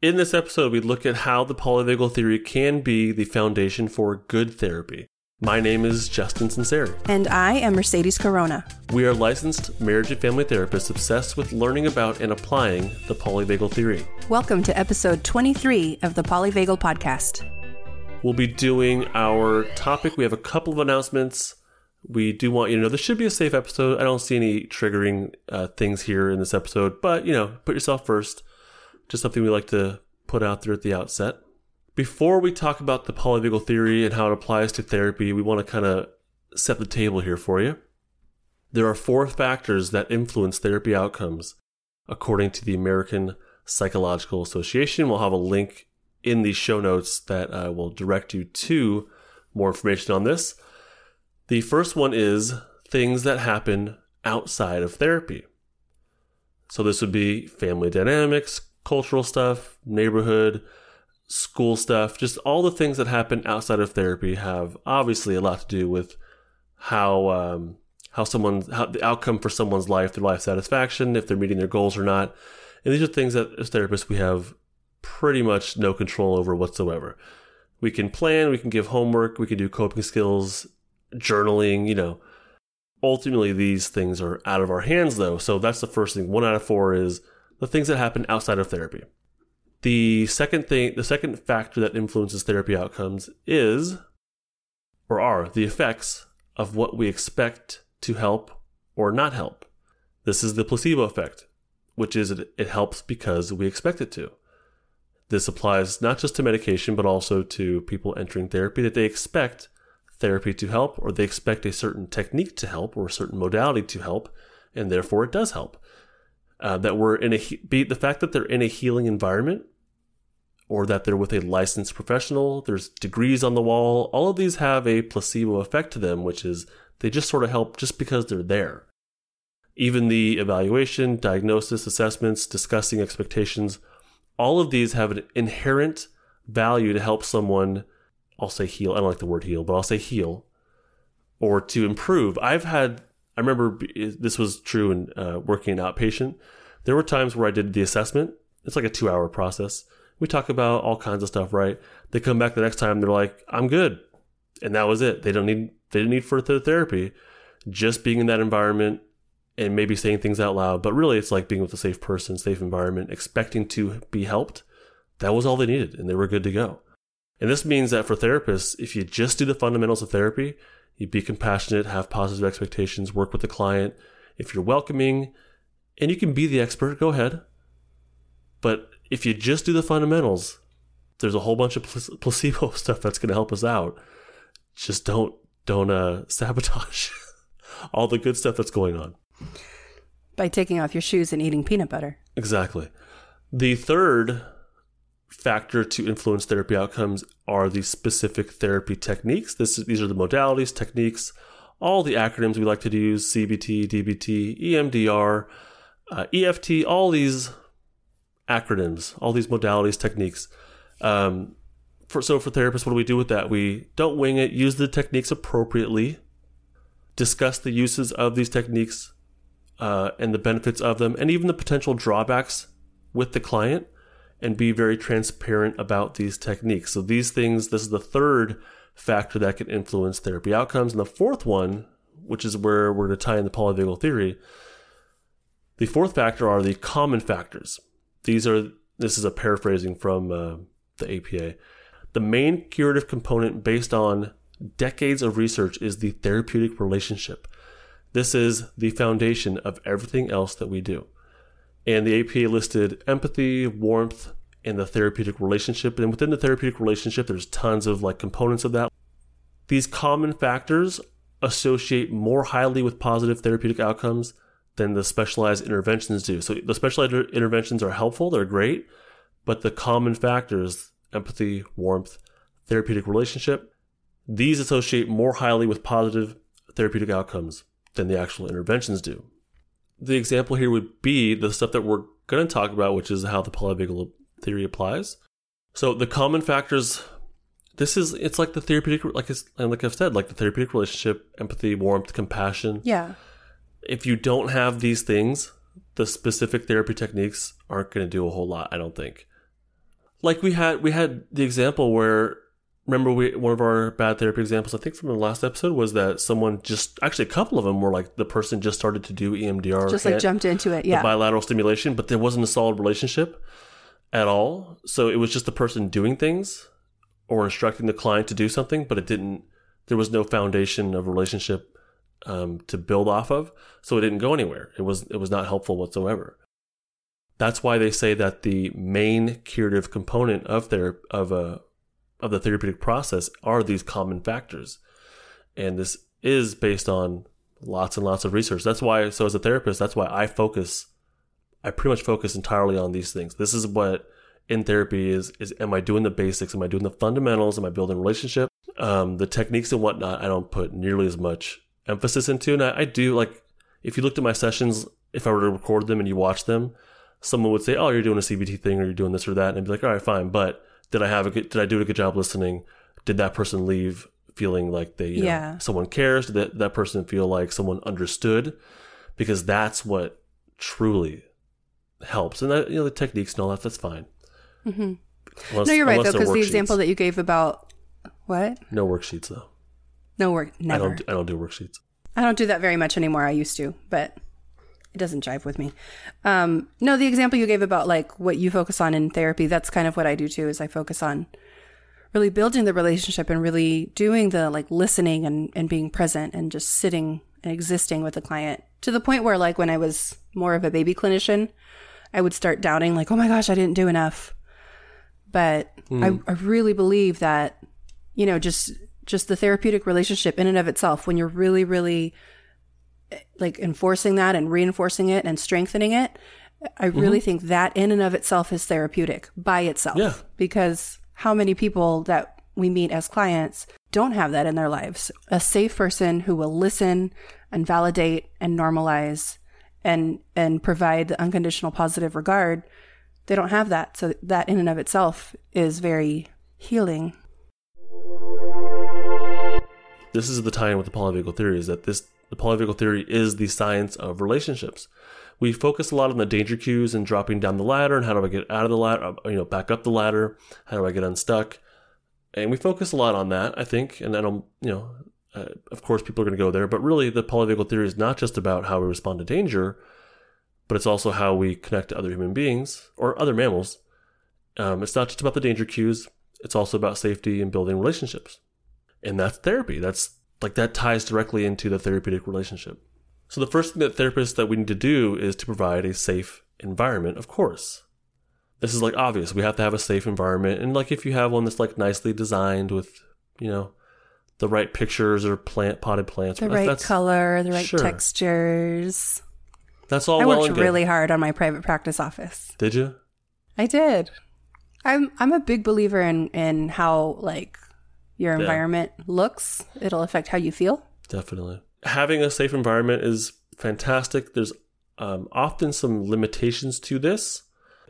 In this episode, we look at how the polyvagal theory can be the foundation for good therapy. My name is Justin Sunseri. And I am Mercedes Corona. We are licensed marriage and family therapists obsessed with learning about and applying the polyvagal theory. Welcome to episode 23 of the Polyvagal Podcast. We'll be doing our topic. We have a couple of announcements. We do want you to know this should be a safe episode. I don't see any triggering uh, things here in this episode, but you know, put yourself first. Just something we like to put out there at the outset. Before we talk about the polyvagal theory and how it applies to therapy, we want to kind of set the table here for you. There are four factors that influence therapy outcomes, according to the American Psychological Association. We'll have a link in the show notes that uh, will direct you to more information on this. The first one is things that happen outside of therapy. So this would be family dynamics, cultural stuff, neighborhood, school stuff, just all the things that happen outside of therapy have obviously a lot to do with how um, how someone how the outcome for someone's life, their life satisfaction, if they're meeting their goals or not. And these are things that as therapists we have pretty much no control over whatsoever. We can plan, we can give homework, we can do coping skills, journaling, you know. Ultimately, these things are out of our hands though. So that's the first thing. One out of four is the things that happen outside of therapy. The second thing, the second factor that influences therapy outcomes is, or are, the effects of what we expect to help or not help. This is the placebo effect, which is it, it helps because we expect it to. This applies not just to medication, but also to people entering therapy that they expect therapy to help, or they expect a certain technique to help, or a certain modality to help, and therefore it does help. Uh, that we're in a be the fact that they're in a healing environment or that they're with a licensed professional there's degrees on the wall all of these have a placebo effect to them which is they just sort of help just because they're there. Even the evaluation diagnosis assessments discussing expectations all of these have an inherent value to help someone i'll say heal i don't like the word heal but i'll say heal or to improve. I've had I remember this was true in uh, working an outpatient. There were times where I did the assessment. It's like a two hour process. We talk about all kinds of stuff, right? They come back the next time. They're like, "I'm good," and that was it. They don't need they didn't need further therapy. Just being in that environment and maybe saying things out loud, but really it's like being with a safe person, safe environment, expecting to be helped. That was all they needed, and they were good to go. And this means that for therapists, if you just do the fundamentals of therapy, you be compassionate, have positive expectations, work with the client. If you're welcoming and you can be the expert, go ahead. But if you just do the fundamentals, there's a whole bunch of placebo stuff that's going to help us out. Just don't don't uh, sabotage all the good stuff that's going on by taking off your shoes and eating peanut butter. Exactly. The third factor to influence therapy outcomes are the specific therapy techniques. This, these are the modalities, techniques, all the acronyms we like to use CBT, DBT, EMDR, uh, EFT, all these acronyms, all these modalities, techniques. Um, for, so, for therapists, what do we do with that? We don't wing it, use the techniques appropriately, discuss the uses of these techniques uh, and the benefits of them, and even the potential drawbacks with the client and be very transparent about these techniques. So these things, this is the third factor that can influence therapy outcomes. And the fourth one, which is where we're going to tie in the polyvagal theory, the fourth factor are the common factors. These are, this is a paraphrasing from uh, the APA. The main curative component based on decades of research is the therapeutic relationship. This is the foundation of everything else that we do. And the APA listed empathy, warmth, and the therapeutic relationship. And within the therapeutic relationship, there's tons of like components of that. These common factors associate more highly with positive therapeutic outcomes than the specialized interventions do. So the specialized interventions are helpful, they're great, but the common factors, empathy, warmth, therapeutic relationship, these associate more highly with positive therapeutic outcomes than the actual interventions do the example here would be the stuff that we're going to talk about, which is how the polyvagal theory applies. So the common factors, this is it's like the therapeutic, like and like I've said, like the therapeutic relationship, empathy, warmth, compassion. Yeah. If you don't have these things, the specific therapy techniques aren't going to do a whole lot. I don't think. like we had we had the example where remember we one of our bad therapy examples I think from the last episode was that someone just actually a couple of them were like the person just started to do EMDR Just like jumped into it. the Yeah. bilateral stimulation, but there wasn't a solid relationship at all. So it was just the person doing things or instructing the client to do something, but it didn't. There was no foundation of relationship um, to build off of, so it didn't go anywhere. It was it was not helpful whatsoever. That's why they say that the main curative component of their of a of the therapeutic process are these common factors, and this is based on lots and lots of research. That's why, so as a therapist, that's why I focus. I pretty much focus entirely on these things. This is what in therapy is: is am I doing the basics? Am I doing the fundamentals? Am I building relationship? Um, the techniques and whatnot, I don't put nearly as much emphasis into, and I, I do like. If you looked at my sessions, if I were to record them and you watch them, someone would say, "Oh, you're doing a CBT thing, or you're doing this or that," and I'd be like, "All right, fine." But did I have a good? Did I do a good job listening? Did that person leave feeling like they, you know, Yeah. someone cares? Did that, that person feel like someone understood? Because that's what truly helps. And that, you know, the techniques and all that, that's fine. Mm-hmm. Unless- No, you're right though, because the example that you gave about what? no worksheets though. No work. I Never. don't. I don't do worksheets. I don't do that very much anymore. I used to, but it doesn't jive with me. Um, no, the example you gave about like what you focus on in therapy, that's kind of what I do too. Is I focus on really building the relationship and really doing the like listening and and being present and just sitting and existing with the client to the point where like when I was more of a baby clinician, I would start doubting like, oh my gosh, I didn't do enough. But I, I really believe that you know just just the therapeutic relationship in and of itself when you're really really like enforcing that and reinforcing it and strengthening it i mm-hmm. really think that in and of itself is therapeutic by itself. Yeah. because how many people that we meet as clients don't have that in their lives? A safe person who will listen and validate and normalize and and provide the unconditional positive regard they don't have that. So that in and of itself is very healing. This is the tie-in with the polyvagal theory is that this the polyvagal theory is the science of relationships. We focus a lot on the danger cues and dropping down the ladder and how do I get out of the ladder, uh, you know, back up the ladder, how do I get unstuck, and we focus a lot on that, I think. And I don't, you know, uh, of course, people are going to go there, but really, the polyvagal theory is not just about how we respond to danger, but it's also how we connect to other human beings or other mammals. Um, it's not just about the danger cues; it's also about safety and building relationships and that's therapy. That's like that ties directly into the therapeutic relationship. So the first thing that therapists that we need to do is to provide a safe environment, of course. This is like obvious. We have to have a safe environment. And like if you have one that's like nicely designed with, you know, the right pictures or plant potted plants. the uh, that's- right color, the right sure. textures. That's all I well worked really hard on my private practice office. Did you? I did. I'm I'm a big believer in in how like your Yeah. environment looks. It'll affect how you feel. Definitely. Having a safe environment is fantastic. There's um, often some limitations to this.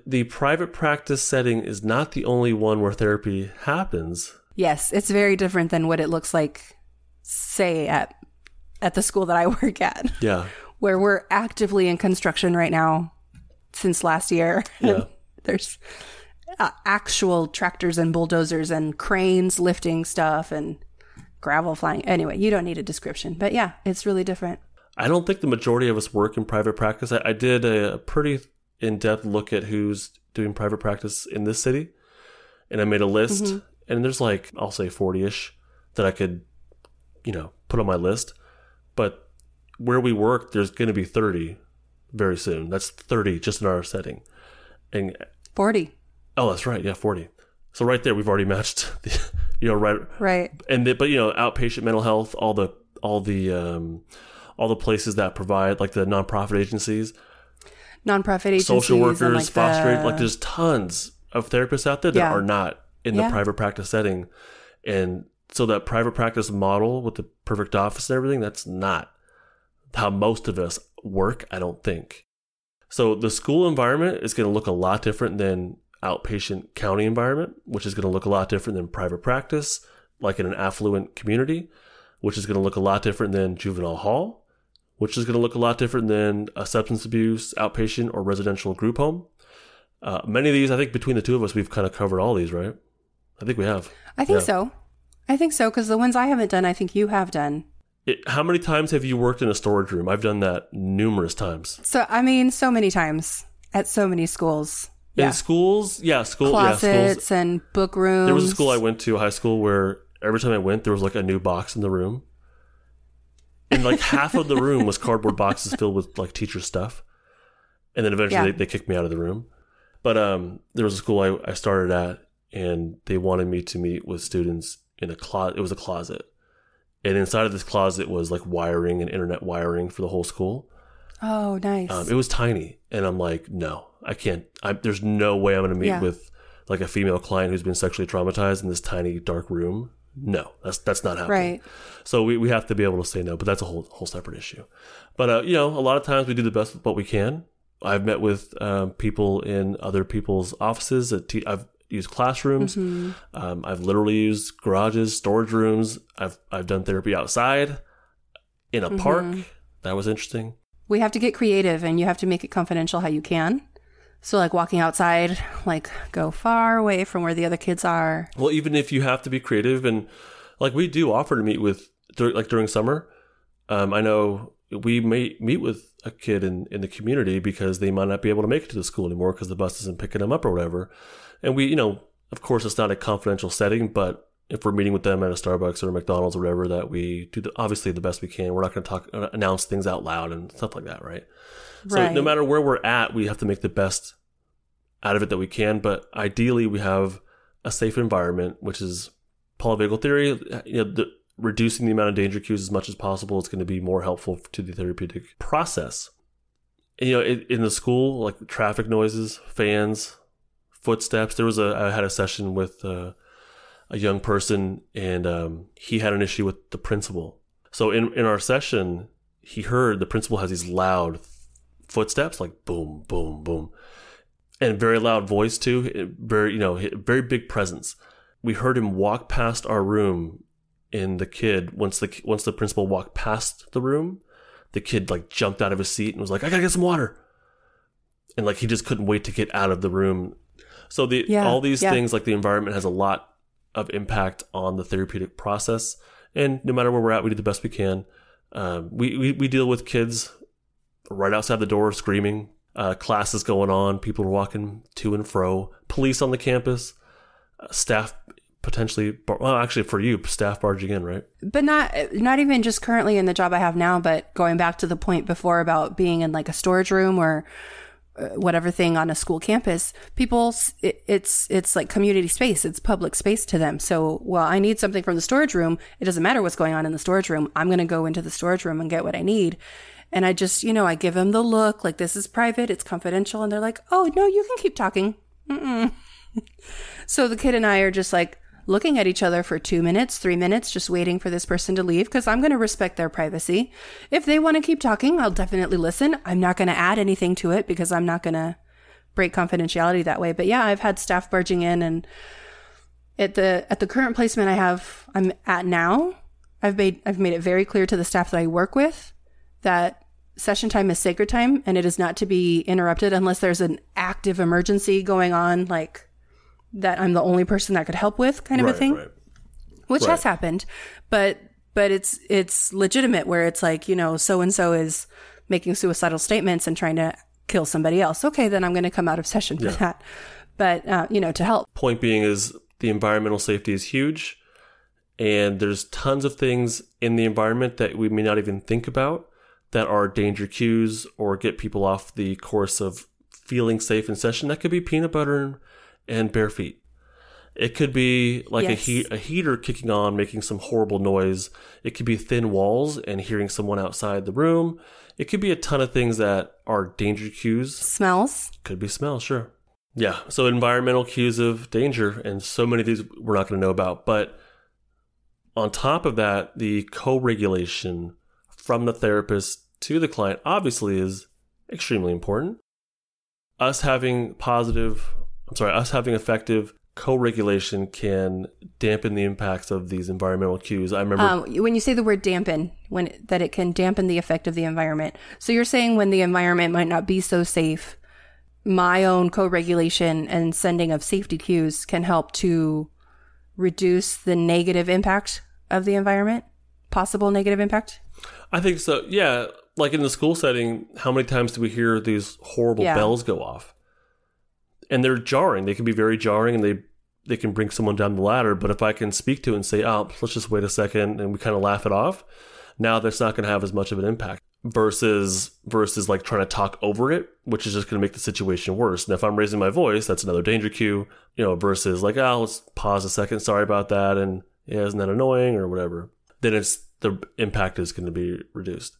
The private practice setting is not the only one where therapy happens. Yes, it's very different than what it looks like say at at the school that I work at, Yeah. where we're actively in construction right now since last year. Yeah. There's uh, actual tractors and bulldozers and cranes lifting stuff and gravel flying. Anyway, you don't need a description, but yeah, it's really different. I don't think the majority of us work in private practice. I, I did a, pretty in depth look at who's doing private practice in this city, and I made a list. And there's like, I'll say 40 ish that I could, you know, put on my list. But where we work, there's going to be 30 very soon. That's 30 just in our setting. And 40. Oh, that's right. Yeah, 40. So right there, we've already matched, the, you know, right Right. and the, but you know outpatient mental health all the all the um all the places that provide like the nonprofit agencies Nonprofit agencies. social workers like foster the- like there's tons of therapists out there that Yeah. are not in the Yeah. private practice setting and so that private practice model with the perfect office and everything that's not how most of us work i don't think so the school environment is going to look a lot different than outpatient county environment which is going to look a lot different than private practice like in an affluent community which is going to look a lot different than juvenile hall which is going to look a lot different than a substance abuse outpatient or residential group home Uh, many of these, I think, between the two of us, we've kind of covered all these, right? I think we have. I think Yeah. so. I think so because the ones I haven't done, I think you have done. It, how many times have you worked in a storage room? I've done that numerous times. So I mean, so many times at so many schools. Yeah, In schools, yeah, school, yeah, schools. closets and book rooms. There was a school I went to, high school, where every time I went, there was like a new box in the room, and like half of the room was cardboard boxes filled with like teacher stuff, and then eventually Yeah. they, they kicked me out of the room. But um, there was a school I, I started at, and they wanted me to meet with students in a closet. It was a closet, and inside of this closet was like wiring and internet wiring for the whole school. Oh, nice. Um, it was tiny, and I'm like, no, I can't. I, there's no way I'm going to meet Yeah. with like a female client who's been sexually traumatized in this tiny dark room. No, that's that's not happening. right. So we, we have to be able to say no, but that's a whole whole separate issue. But uh, you know, a lot of times we do the best with what we can. I've met with um, people in other people's offices. Te- I've used classrooms. Mm-hmm. Um, I've literally used garages, storage rooms. I've I've done therapy outside, in a park. Mm-hmm. That was interesting. We have to get creative and you have to make it confidential how you can. So, like walking outside, like go far away from where the other kids are. Well, even if you have to be creative, and like we do offer to meet with, like during summer, um, I know we may meet with a kid in, in the community because they might not be able to make it to the school anymore because the bus isn't picking them up or whatever. And we, you know, of course, it's not a confidential setting, but if we're meeting with them at a Starbucks or a McDonald's or whatever, that we do the, obviously the best we can. We're not going to talk, uh, announce things out loud and stuff like that, right? So no matter where we're at, we have to make the best out of it that we can. But ideally, we have a safe environment, which is polyvagal theory. You know, the, reducing the amount of danger cues as much as possible is going to be more helpful to the therapeutic process. And, you know, in, in the school, like traffic noises, fans, footsteps. There was a I had a session with uh, a young person, and um, he had an issue with the principal. So in in our session, he heard the principal has these loud footsteps, like boom, boom, boom, and very loud voice too. Very you know very big presence. We heard him walk past our room, and the kid once the once the principal walked past the room, the kid like jumped out of his seat and was like, "I gotta get some water," and like he just couldn't wait to get out of the room. So the Yeah, all these yeah. things like the environment has a lot of impact on the therapeutic process, and no matter where we're at, we do the best we can. Um, we, we we deal with kids right outside the door screaming, uh, classes going on, people are walking to and fro, police on the campus, uh, staff potentially, bar- well, actually for you, staff barging in, right? but not not even just currently in the job I have now, but going back to the point before about being in like a storage room or Uh, whatever thing on a school campus, people it, it's it's like community space, it's public space to them. So, well, I need something from the storage room. It doesn't matter what's going on in the storage room. I'm going to go into the storage room and get what I need. And I just, you know, I give them the look like this is private, it's confidential, and they're like, "Oh no, you can keep talking." So the kid and I are just like looking at each other for two minutes, three minutes, just waiting for this person to leave because I'm going to respect their privacy. If they want to keep talking, I'll definitely listen. I'm not going to add anything to it because I'm not going to break confidentiality that way. But yeah, I've had staff barging in and at the at the current placement I have I'm at now, I've made I've made it very clear to the staff that I work with that session time is sacred time and it is not to be interrupted unless there's an active emergency going on like that I'm the only person that could help with kind of right, a thing right. which Right. has happened but but it's it's legitimate where it's like you know so and so is making suicidal statements and trying to kill somebody else okay then i'm going to come out of session for that but uh, you know to help Point being is the environmental safety is huge, and there's tons of things in the environment that we may not even think about that are danger cues or get people off the course of feeling safe in session. That could be peanut butter and, bare feet. It could be like Yes. a heat a heater kicking on, making some horrible noise. It could be thin walls and hearing someone outside the room. It could be a ton of things that are danger cues smells could be smell, sure. Yeah. So environmental cues of danger, and so many of these we're not going to know about. But on top of that, the co-regulation from the therapist to the client obviously is extremely important. Us having positive, I'm sorry, us having effective co-regulation can dampen the impacts of these environmental cues. I remember um, when you say the word dampen when that it can dampen the effect of the environment so you're saying when the environment might not be so safe my own co-regulation and sending of safety cues can help to reduce the negative impact of the environment, possible negative impact? I think so. Yeah, like in the school setting, how many times do we hear these horrible Yeah. bells go off? And they're jarring. They can be very jarring, and they they can bring someone down the ladder. But if I can speak to and say, "Oh, let's just wait a second, and we kind of laugh it off, now that's not going to have as much of an impact. Versus versus like trying to talk over it, which is just going to make the situation worse. And if I'm raising my voice, that's another danger cue. You know, versus like, "Oh, let's pause a second. Sorry about that," and yeah, isn't that annoying or whatever? Then it's the impact is going to be reduced.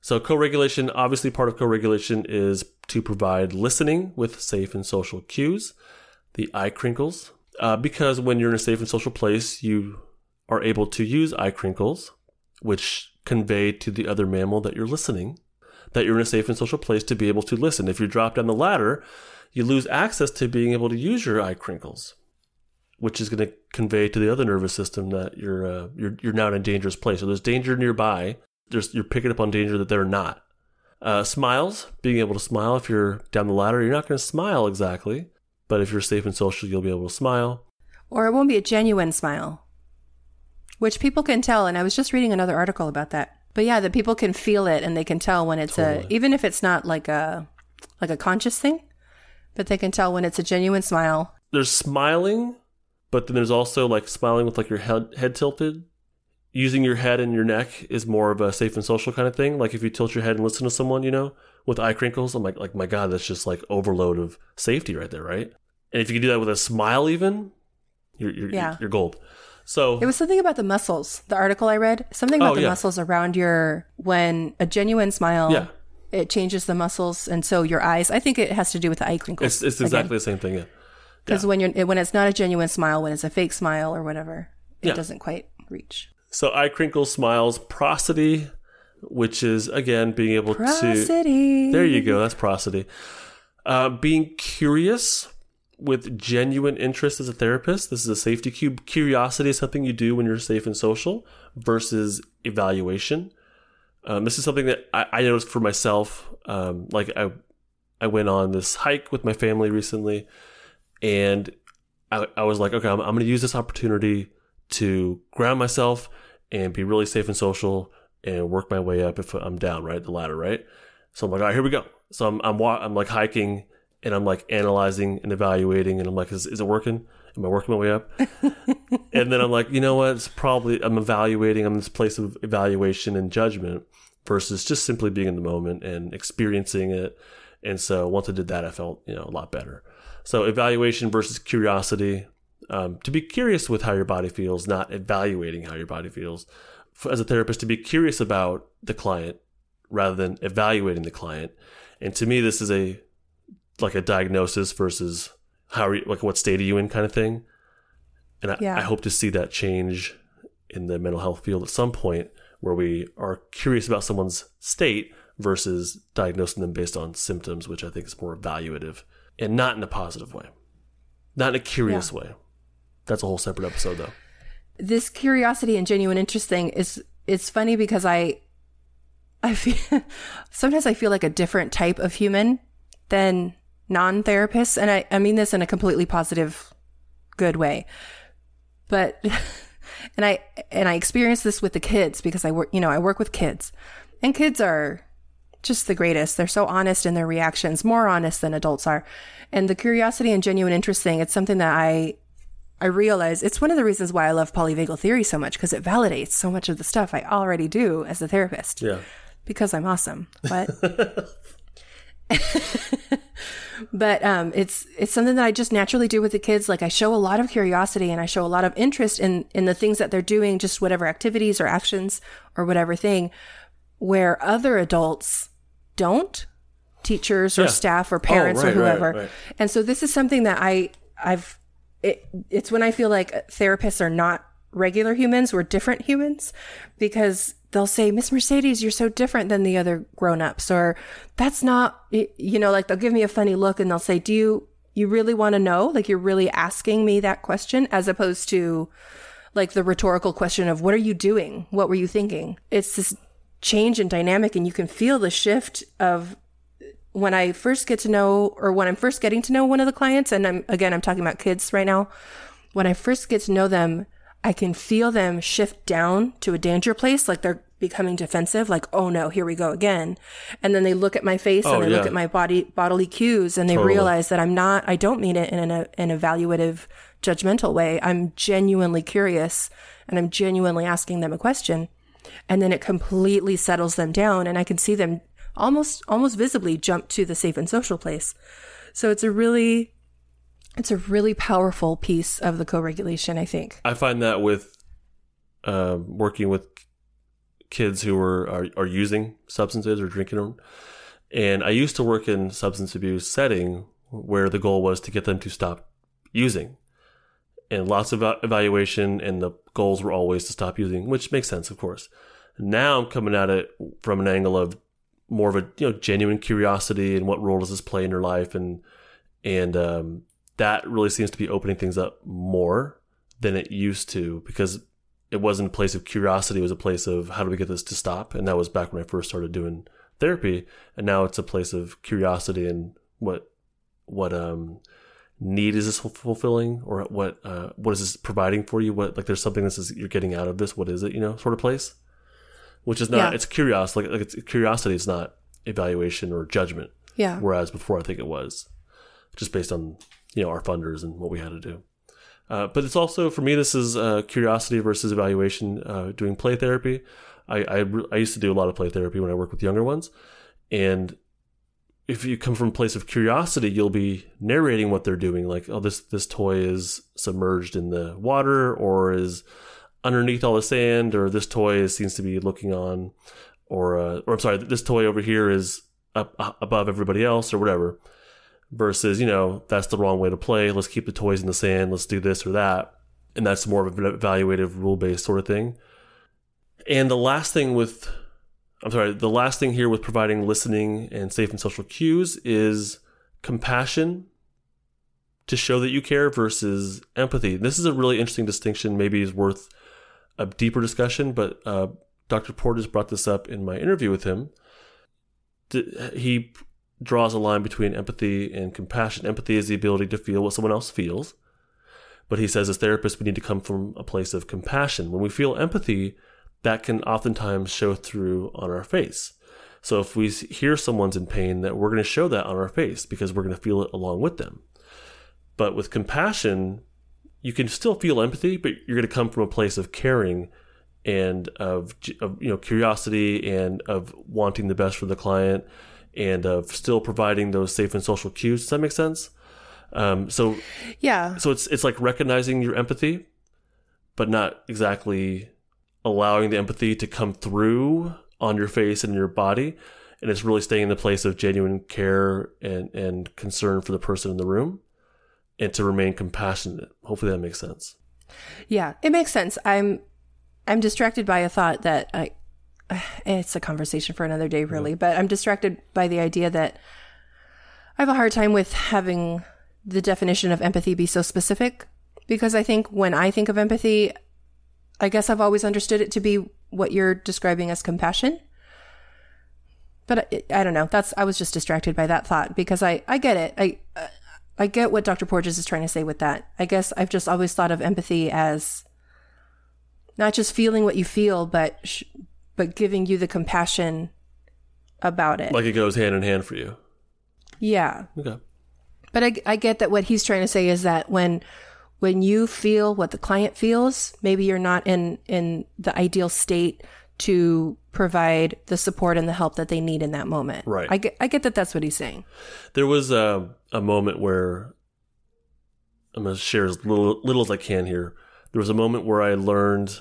So, co regulation, obviously, part of co regulation is to provide listening with safe and social cues, the eye crinkles. Uh, because when you're in a safe and social place, you are able to use eye crinkles, which convey to the other mammal that you're listening, that you're in a safe and social place to be able to listen. If you drop down the ladder, you lose access to being able to use your eye crinkles, which is going to convey to the other nervous system that you're uh, you're you're now in a dangerous place. So there's danger nearby. There's you're picking up on danger that they're not. Uh, smiles, being able to smile. If you're down the ladder, you're not going to smile exactly, but if you're safe and social, you'll be able to smile. Or it won't be a genuine smile, which people can tell. And I was just reading another article about that. But yeah, that people can feel it and they can tell when it's a, even if it's not like a, like a conscious thing, but they can tell when it's a genuine smile. There's smiling, but then there's also like smiling with like your head head tilted. Using your head and your neck is more of a safe and social kind of thing. Like if you tilt your head and listen to someone, you know, with eye crinkles, I'm like, like my God, that's just like overload of safety right there, right? And if you can do that with a smile, even, you're you're, Yeah. you're gold. So It was something about the muscles. The article I read, something about Oh, the yeah. muscles around your, when a genuine smile, Yeah. it changes the muscles. And so your eyes, I think it has to do with the eye crinkles. it's it's exactly the same thing. Yeah. Because when you're, when it's not a genuine smile, when it's a fake smile or whatever, it Yeah. doesn't quite reach. So eye crinkle smiles, prosody, which is again being able to There you go. That's prosody. Uh, being curious with genuine interest as a therapist. This is a safety cue. Curiosity is something you do when you're safe and social versus evaluation. Um, this is something that I, I noticed for myself. Um, like I, I went on this hike with my family recently, and I, I was like, okay, I'm, I'm going to use this opportunity to ground myself and be really safe and social and work my way up if I'm down, right? The ladder, right? So I'm like, all right, here we go. So I'm I'm I'm like hiking and I'm like analyzing and evaluating and I'm like, is, is it working? Am I working my way up? and then I'm like, you know what? It's probably I'm evaluating. I'm in this place of evaluation and judgment versus just simply being in the moment and experiencing it. And so once I did that, I felt you know a lot better. So evaluation versus curiosity. Um, to be curious with how your body feels, not evaluating how your body feels. For, as a therapist, to be curious about the client rather than evaluating the client. And to me, this is a like a diagnosis versus how are you, like what state are you in kind of thing. And I, Yeah. I hope to see that change in the mental health field at some point where we are curious about someone's state versus diagnosing them based on symptoms, which I think is more evaluative and not in a positive way, not in a curious way. That's a whole separate episode, though. this curiosity and genuine interest thing is it's funny because I I feel sometimes I feel like a different type of human than non-therapists and I, I mean this in a completely positive good way. But and I and I experience this with the kids because I work you know, I work with kids. And kids are just the greatest. They're so honest in their reactions, more honest than adults are. And the curiosity and genuine interest thing, it's something that I I realize it's one of the reasons why I love polyvagal theory so much because it validates so much of the stuff I already do as a therapist Yeah. because I'm awesome. But but um, it's it's something that I just naturally do with the kids. Like I show a lot of curiosity and I show a lot of interest in in the things that they're doing, just whatever activities or actions or whatever thing, where other adults don't, teachers or Yeah. staff or parents Oh, right, or right, whoever. right. And so this is something that I I've it, it's when I feel like therapists are not regular humans, we're different humans because they'll say, Miss Mercedes, you're so different than the other grown-ups or that's not you know, like they'll give me a funny look and they'll say, Do you you really want to know? Like you're really asking me that question as opposed to like the rhetorical question of what are you doing? What were you thinking? It's this change in dynamic and you can feel the shift of when I first get to know, or when I'm first getting to know one of the clients, and I'm again, I'm talking about kids right now. When I first get to know them, I can feel them shift down to a danger place, like they're becoming defensive, like, oh no, here we go again. And then they look at my face Oh, and they look at my body bodily cues and they Totally. realize that I'm not I don't mean it in an, an evaluative, judgmental way. I'm genuinely curious and I'm genuinely asking them a question. And then it completely settles them down and I can see them almost almost visibly jump to the safe and social place. So it's a really it's a really powerful piece of the co-regulation, I think. I find that with uh, working with kids who are, are using substances or drinking them, and I used to work in substance abuse setting where the goal was to get them to stop using, and lots of evaluation, and the goals were always to stop using, which makes sense, of course. Now I'm coming at it from an angle of more of a you know genuine curiosity and what role does this play in your life, and and um, that really seems to be opening things up more than it used to because it wasn't a place of curiosity. It was a place of how do we get this to stop? And that was back when i first started doing therapy. And now it's a place of curiosity and what what um need is this fulfilling or what uh what is this providing for you? What like there's something this is you're getting out of this. What is it? You know sort of place which is not Yeah. it's curiosity like, like it's curiosity is not evaluation or judgment Yeah. whereas before I think it was just based on you know our funders and what we had to do. Uh, but it's also for me this is uh, curiosity versus evaluation. Uh, doing play therapy, I, I I used to do a lot of play therapy when I work with younger ones, and if you come from a place of curiosity, you'll be narrating what they're doing, like oh this this toy is submerged in the water or is underneath all the sand, or this toy seems to be looking on, or uh, or I'm sorry, this toy over here is up, uh, above everybody else or whatever versus you know that's the wrong way to play. Let's keep the toys in the sand. Let's do this or that. And that's more of an evaluative rule based sort of thing. And the last thing with i'm sorry the last thing here with providing listening and safe and social cues is compassion to show that you care versus empathy. This is a really interesting distinction maybe is worth a deeper discussion but uh, dr Porges brought this up in my interview with him he draws a line between empathy and compassion. Empathy is the ability to feel what someone else feels. But he says, as therapists, we need to come from a place of compassion. When we feel empathy, that can oftentimes show through on our face. So if we hear someone's in pain, that we're going to show that on our face because we're going to feel it along with them. But with compassion, you can still feel empathy, but you're going to come from a place of caring and of, of you know curiosity and of wanting the best for the client and of still providing those safe and social cues. Does that make sense? Um, so Yeah. so it's it's like recognizing your empathy, but not exactly allowing the empathy to come through on your face and your body. And it's really staying in the place of genuine care and, and concern for the person in the room and to remain compassionate. Hopefully that makes sense. Yeah, it makes sense. I'm I'm distracted by a thought that I it's a conversation for another day really, but I'm distracted by the idea that I have a hard time with having the definition of empathy be so specific because I think when I think of empathy, I guess I've always understood it to be what you're describing as compassion. But I, I don't know. That's I was just distracted by that thought because I I get it. I uh, I get what Dr. Porges is trying to say with that. I guess I've just always thought of empathy as not just feeling what you feel, but sh- but giving you the compassion about it. Like it goes hand in hand for you. yeah. Okay. But I, I get that what he's trying to say is that when when you feel what the client feels, maybe you're not in in the ideal state to provide the support and the help that they need in that moment. Right. I get I get that that's what he's saying. There was a, a moment where I'm going to share as little, little as I can here. There was a moment where I learned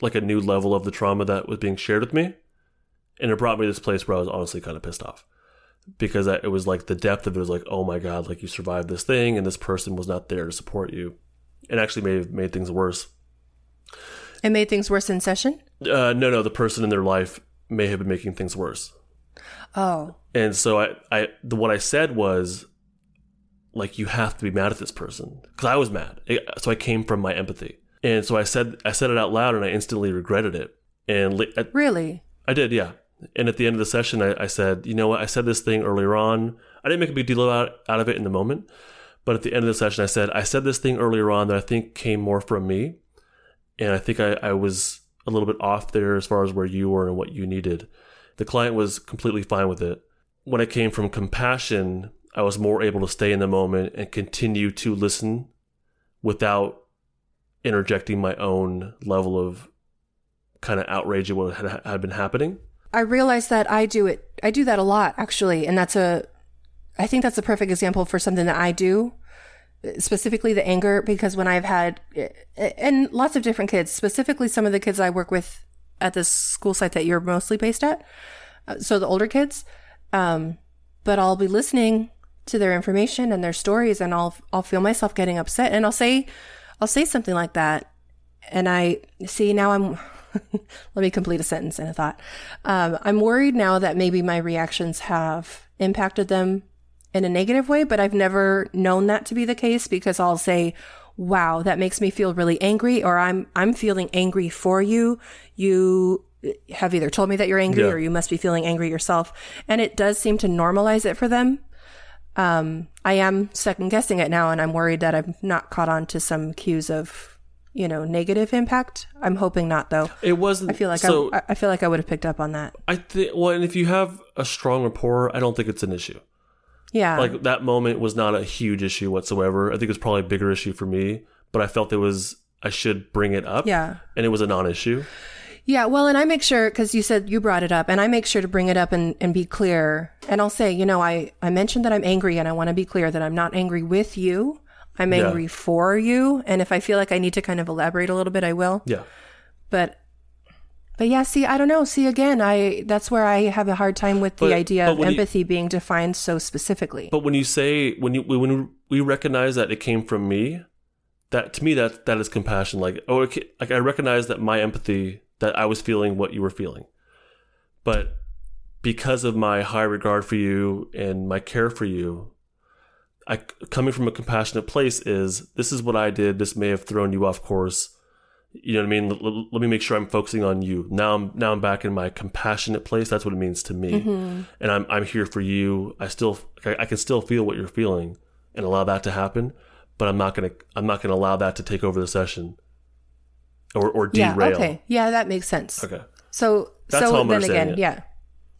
like a new level of the trauma that was being shared with me. And it brought me to this place where I was honestly kind of pissed off because I, it was like the depth of it was like, oh my God, like you survived this thing and this person was not there to support you. And actually have made things worse. It made things worse in session. Uh, no, no, the person in their life may have been making things worse. Oh, And so I, I, the, what I said was, like, you have to be mad at this person because I was mad. So I came from my empathy, and so I said, I said it out loud, and I instantly regretted it. And really? I did, yeah. And at the end of the session, I, I said, you know what? I said this thing earlier on. I didn't make a big deal out, out of it in the moment. But at the end of the session, I said, I said this thing earlier on that I think came more from me. And I think I, I was a little bit off there as far as where you were and what you needed. The client was completely fine with it. When it came from compassion, I was more able to stay in the moment and continue to listen without interjecting my own level of kind of outrage at what had, had been happening. I realize that I do it. I do that a lot, actually, and that's a. I think that's a perfect example for something that I do, specifically the anger. Because when I've had, and lots of different kids, specifically some of the kids I work with at the school site that you're mostly based at, uh, so the older kids, um, but I'll be listening to their information and their stories, and I'll I'll feel myself getting upset, and I'll say, I'll say something like that, and I see now I'm let me complete a sentence and a thought. Um, I'm worried now that maybe my reactions have impacted them in a negative way, but I've never known that to be the case because I'll say, "Wow, that makes me feel really angry," or "I'm I'm feeling angry for you. You have either told me that you're angry, Yeah. or you must be feeling angry yourself." And it does seem to normalize it for them. Um, I am second guessing it now, and I'm worried that I'm not caught on to some cues of, you know, negative impact. I'm hoping not, though. It wasn't. I feel like so. I, I feel like I would have picked up on that. I think. Well, and if you have a strong rapport, I don't think it's an issue. Yeah, Like that moment was not a huge issue whatsoever. I think it's probably a bigger issue for me, but I felt it was. I should bring it up. yeah, And it was a non-issue. yeah. Well, and I make sure because you said you brought it up, and I make sure to bring it up and, and be clear. And I'll say, you know, I I mentioned that I'm angry, and I want to be clear that I'm not angry with you. I'm Yeah. angry for you, and if I feel like I need to kind of elaborate a little bit, I will. Yeah. But but yeah, see, I don't know. See again, I that's where I have a hard time with the But- idea but of when you- empathy being defined so specifically. But when you say when you when we recognize that it came from me, that to me that that is compassion. Like oh, okay, like I recognize that my empathy that I was feeling what you were feeling, but because of my high regard for you and my care for you, I coming from a compassionate place is this is what I did. This may have thrown you off course. You know what I mean? L- l- let me make sure I'm focusing on you. Now I'm now I'm back in my compassionate place. That's what it means to me, mm-hmm. and I'm I'm here for you. I still I, I can still feel what you're feeling and allow that to happen, but I'm not gonna I'm not gonna allow that to take over the session or or yeah, derail. okay, yeah, that makes sense. Okay. So That's so then again, it. yeah,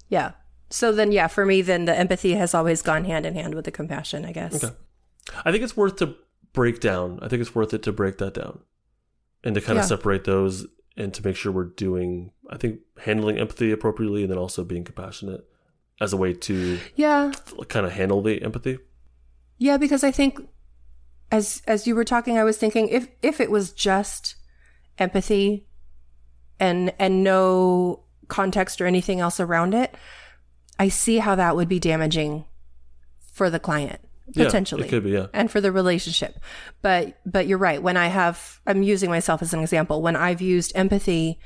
yeah. So then, yeah, for me, then the empathy has always gone hand in hand with the compassion, I guess. Okay. I think it's worth to break down. I think it's worth it to break that down and to kind Yeah. of separate those and to make sure we're doing, I think, handling empathy appropriately and then also being compassionate as a way to Yeah, kind of handle the empathy. yeah, because I think as as you were talking, I was thinking if if it was just empathy and and no context or anything else around it, I see how that would be damaging for the client Yeah, potentially. it could be, yeah. and for the relationship. But but you're right. When I have I'm using myself as an example. When I've used empathy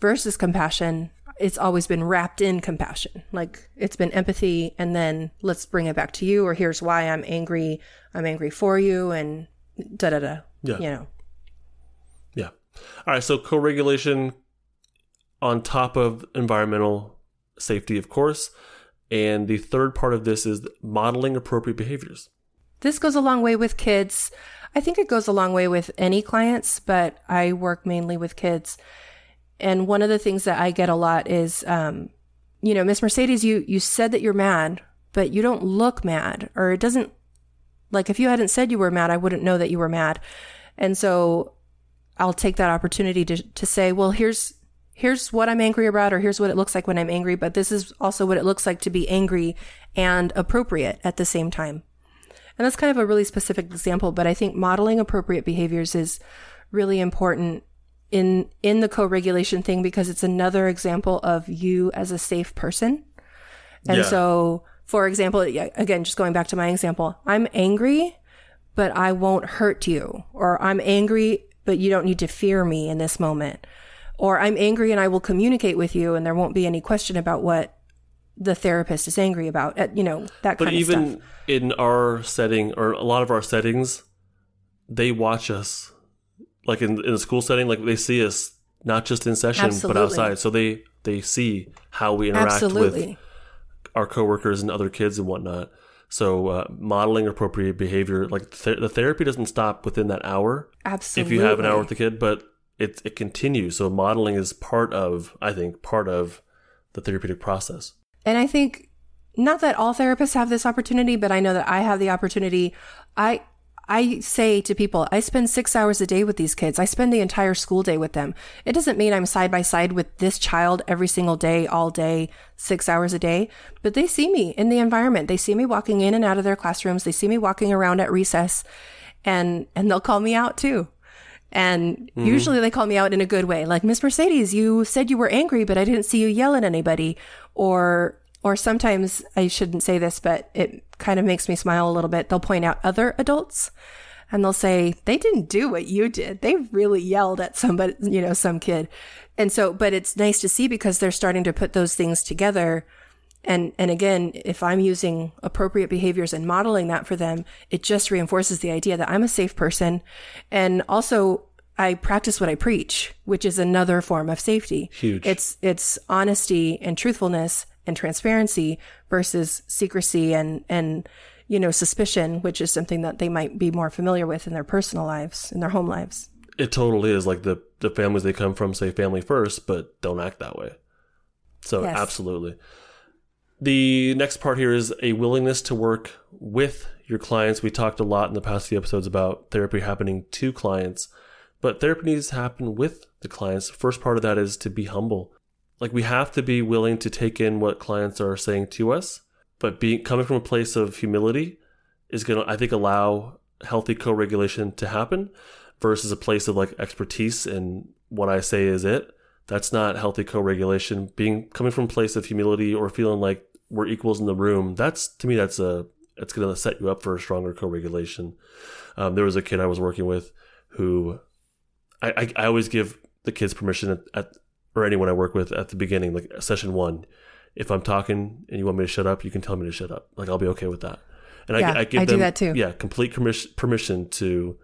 versus compassion, it's always been wrapped in compassion. Like it's been empathy and then let's bring it back to you or here's why I'm angry. I'm angry for you and da da da. Yeah. You know. Yeah. All right. So co-regulation on top of environmental safety, of course. And the third part of this is modeling appropriate behaviors. This goes a long way with kids. I think it goes a long way with any clients, but I work mainly with kids. And one of the things that I get a lot is, um, you know, Miss Mercedes, you you said that you're mad, but you don't look mad, or it doesn't. Like if you hadn't said you were mad, I wouldn't know that you were mad. And so I'll take that opportunity to to say, well, here's here's what I'm angry about, or here's what it looks like when I'm angry, but this is also what it looks like to be angry and appropriate at the same time. And that's kind of a really specific example, but I think modeling appropriate behaviors is really important in in the co-regulation thing because it's another example of you as a safe person. And Yeah. so, for example, again, just going back to my example, I'm angry, but I won't hurt you, or I'm angry, but you don't need to fear me in this moment, or I'm angry and I will communicate with you, and there won't be any question about what the therapist is angry about. Uh, You know that But kind of even stuff. in our setting, or a lot of our settings, they watch us. Like in, in a school setting, like they see us not just in session, but outside. So they They see how we interact Absolutely. with our coworkers and other kids and whatnot. So uh, modeling appropriate behavior, like th- the therapy doesn't stop within that hour. Absolutely. If you have an hour with the kid, but it it continues. So modeling is part of, I think, part of the therapeutic process. And I think not that all therapists have this opportunity, but I know that I have the opportunity. I I say to people, I spend six hours a day with these kids. I spend the entire school day with them. It doesn't mean I'm side by side with this child every single day, all day, six hours a day, but they see me in the environment. They see me walking in and out of their classrooms. They see me walking around at recess and, and they'll call me out too. And mm-hmm. usually they call me out in a good way. Like, Miss Mercedes, you said you were angry, but I didn't see you yell at anybody. Or, or sometimes I shouldn't say this, but it kind of makes me smile a little bit. They'll point out other adults and they'll say, they didn't do what you did. They really yelled at somebody, you know, some kid. And so, but it's nice to see because they're starting to put those things together. And, and again, if I'm using appropriate behaviors and modeling that for them, it just reinforces the idea that I'm a safe person. And also I practice what I preach, which is another form of safety. Huge. It's, it's honesty and truthfulness and transparency versus secrecy and, and, you know, suspicion, which is something that they might be more familiar with in their personal lives, in their home lives. It totally is like the the families they come from say family first, but don't act that way. So Yes. absolutely. The next part here is a willingness to work with your clients. We talked a lot in the past few episodes about therapy happening to clients, but therapy needs to happen with the clients. The First part of that is to be humble. Like we have to be willing to take in what clients are saying to us, but being coming from a place of humility is going to I think allow healthy co-regulation to happen versus a place of like expertise and what I say is it. That's not healthy co-regulation. Being coming from a place of humility or feeling like we're equals in the room. That's to me that's a it's going to set you up for a stronger co-regulation. Um, there was a kid I was working with who I, I, I always give the kids permission at, at or anyone I work with at the beginning, like session one. If I'm talking and you want me to shut up, you can tell me to shut up. Like I'll be okay with that. And Yeah, I, I give I do them that too. yeah complete permission permission to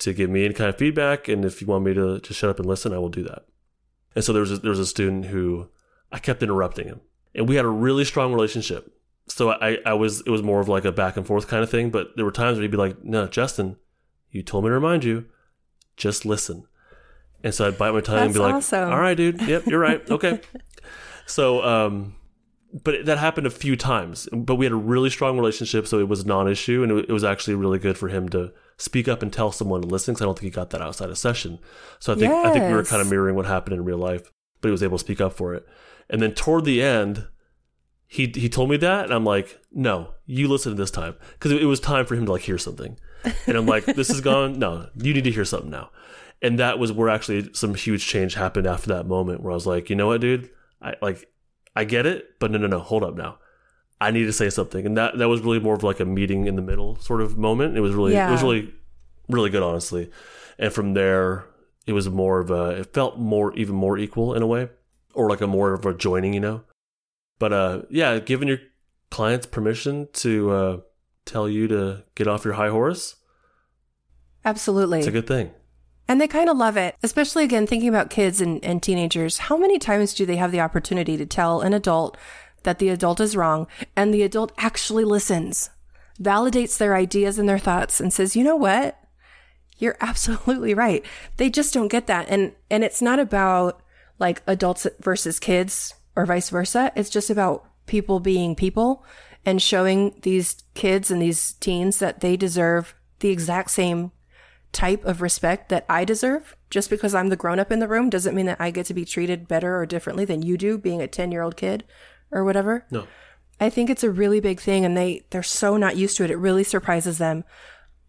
to give me any kind of feedback. And if you want me to just shut up and listen, I will do that. And so there was a, there was a student who I kept interrupting him, and we had a really strong relationship. So I I was it was more of like a back and forth kind of thing. But there were times where he'd be like, "No, Justin, you told me to remind you, just listen." And so I'd bite my tongue and be like, awesome. "All right, dude. Yep, you're right. Okay." so um, but that happened a few times. But we had a really strong relationship, so it was non-issue, and it, it was actually really good for him to speak up and tell someone to listen. Because I don't think he got that outside of session. So I think I think we were kind of mirroring what happened in real life, but he was able to speak up for it. And then toward the end, he he told me that, and I'm like, no, you listen this time, because it, it was time for him to like hear something. And I'm like, this is gone. No, you need to hear something now. And that was where actually some huge change happened after that moment, where I was like, you know what, dude, I like, I get it, but no, no, no, hold up now. I need to say something, and that that was really more of like a meeting in the middle sort of moment. It was really, it was really, really good, honestly. And from there, it was more of a, it felt more, even more equal in a way, or like a more of a joining, you know. But uh, yeah, giving your clients permission to uh, tell you to get off your high horse, Absolutely. it's a good thing. And they kind of love it, especially again, thinking about kids and, and teenagers. How many times do they have the opportunity to tell an adult that the adult is wrong and the adult actually listens, validates their ideas and their thoughts and says, you know what? You're absolutely right. They just don't get that. And, and it's not about like adults versus kids or vice versa. It's just about people being people and showing these kids and these teens that they deserve the exact same type of respect that I deserve. Just because I'm the grown up in the room doesn't mean that I get to be treated better or differently than you do being a 10 year old kid or whatever. No, I think it's a really big thing and they, they're so not used to it. It really surprises them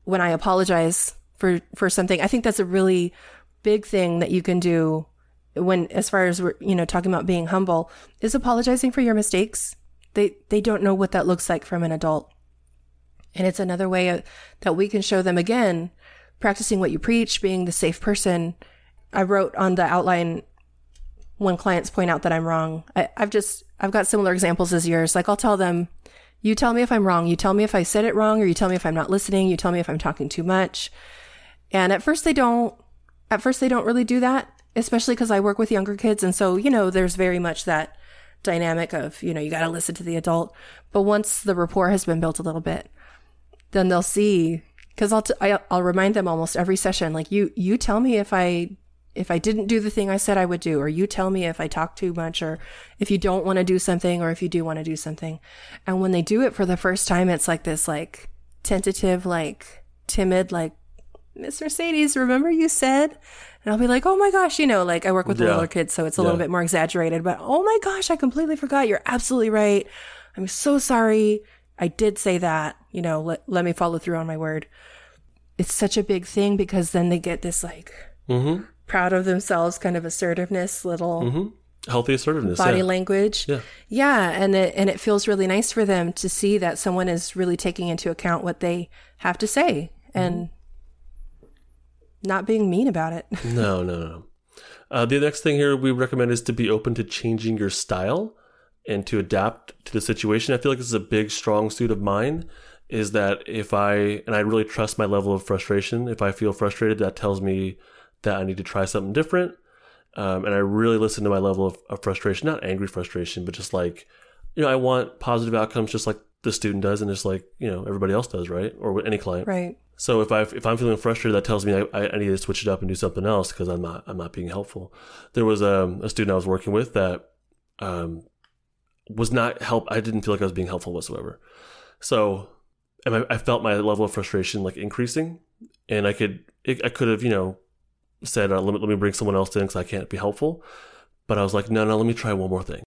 when I apologize for, for something. I think that's a really big thing that you can do when, as far as we're, you know, talking about being humble is apologizing for your mistakes. They, they don't know what that looks like from an adult. And it's another way uh, that we can show them again, practicing what you preach, being the safe person. I wrote on the outline when clients point out that I'm wrong. I, I've just, I've got similar examples as yours. Like I'll tell them, you tell me if I'm wrong. You tell me if I said it wrong, or you tell me if I'm not listening. You tell me if I'm talking too much. And at first they don't, at first they don't really do that. Especially because I work with younger kids. And so, you know, there's very much that dynamic of, you know, you got to listen to the adult. But once the rapport has been built a little bit, then they'll see. Because I'll, t- I, I'll remind them almost every session, like you, you tell me if I if I didn't do the thing I said I would do, or you tell me if I talk too much, or if you don't want to do something, or if you do want to do something. And when they do it for the first time, it's like this, like tentative, like timid, like, Miss Mercedes, remember you said? And I'll be like, oh my gosh, you know, like I work with Yeah. older kids, so it's a Yeah. little bit more exaggerated, but oh my gosh, I completely forgot. You're absolutely right. I'm so sorry. I did say that. You know, let, let me follow through on my word. It's such a big thing because then they get this like Mm-hmm. proud of themselves kind of assertiveness, little Mm-hmm. Healthy assertiveness. body yeah. language. Yeah. Yeah, and it and it feels really nice for them to see that someone is really taking into account what they have to say and not being mean about it. No, no, no. Uh, the next thing here we recommend is to be open to changing your style and to adapt to the situation. I feel like this is a big, strong suit of mine. Is that if I and I really trust my level of frustration. If I feel frustrated, that tells me that I need to try something different. Um, and I really listen to my level of, of frustration, not angry frustration, but just like, you know, I want positive outcomes, just like the student does, and just like you know everybody else does, right? Or with any client. right. So if I if I'm feeling frustrated, that tells me I, I need to switch it up and do something else because I'm not I'm not being helpful. There was um, a student I was working with that um, was not help. I didn't feel like I was being helpful whatsoever. So and I, I felt my level of frustration like increasing, and I could it, I could have you know said uh, let me let me bring someone else in because I can't be helpful, but I was like no no let me try one more thing.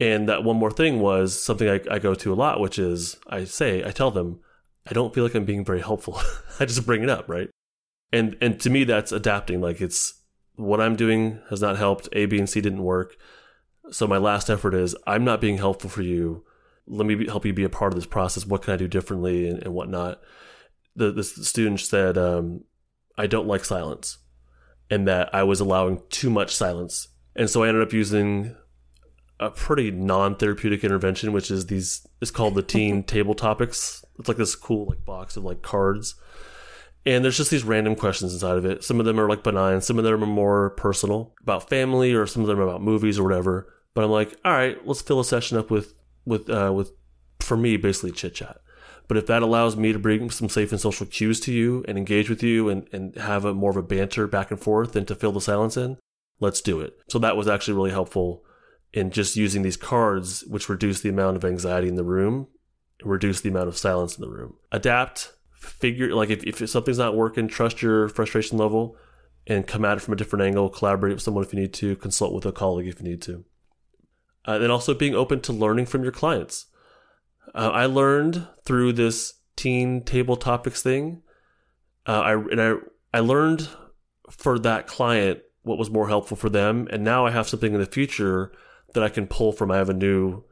And that one more thing was something I, I go to a lot, which is I say, I tell them, I don't feel like I'm being very helpful. I just bring it up, right? And and to me that's adapting. Like it's what I'm doing has not helped. A, B, and C didn't work. So my last effort is I'm not being helpful for you. Let me be, help you be a part of this process. What can I do differently and, and whatnot? The the student said, um, I don't like silence, and that I was allowing too much silence. And so I ended up using a pretty non-therapeutic intervention, which is these. It's called the teen table topics. It's like this cool like box of like cards, and there's just these random questions inside of it. Some of them are like benign, some of them are more personal about family, or some of them are about movies or whatever. But I'm like, all right, let's fill a session up with with uh, with for me basically chit chat. But if that allows me to bring some safe and social cues to you and engage with you and, and have a more of a banter back and forth and to fill the silence in, let's do it. So that was actually really helpful in just using these cards, which reduce the amount of anxiety in the room, and reduce the amount of silence in the room. Adapt, figure like if, if something's not working, trust your frustration level and come at it from a different angle, collaborate with someone if you need to, consult with a colleague if you need to. Uh, and also being open to learning from your clients. Uh, I learned through this teen table topics thing. Uh, I and I I learned for that client what was more helpful for them, and now I have something in the future that I can pull from. I have a new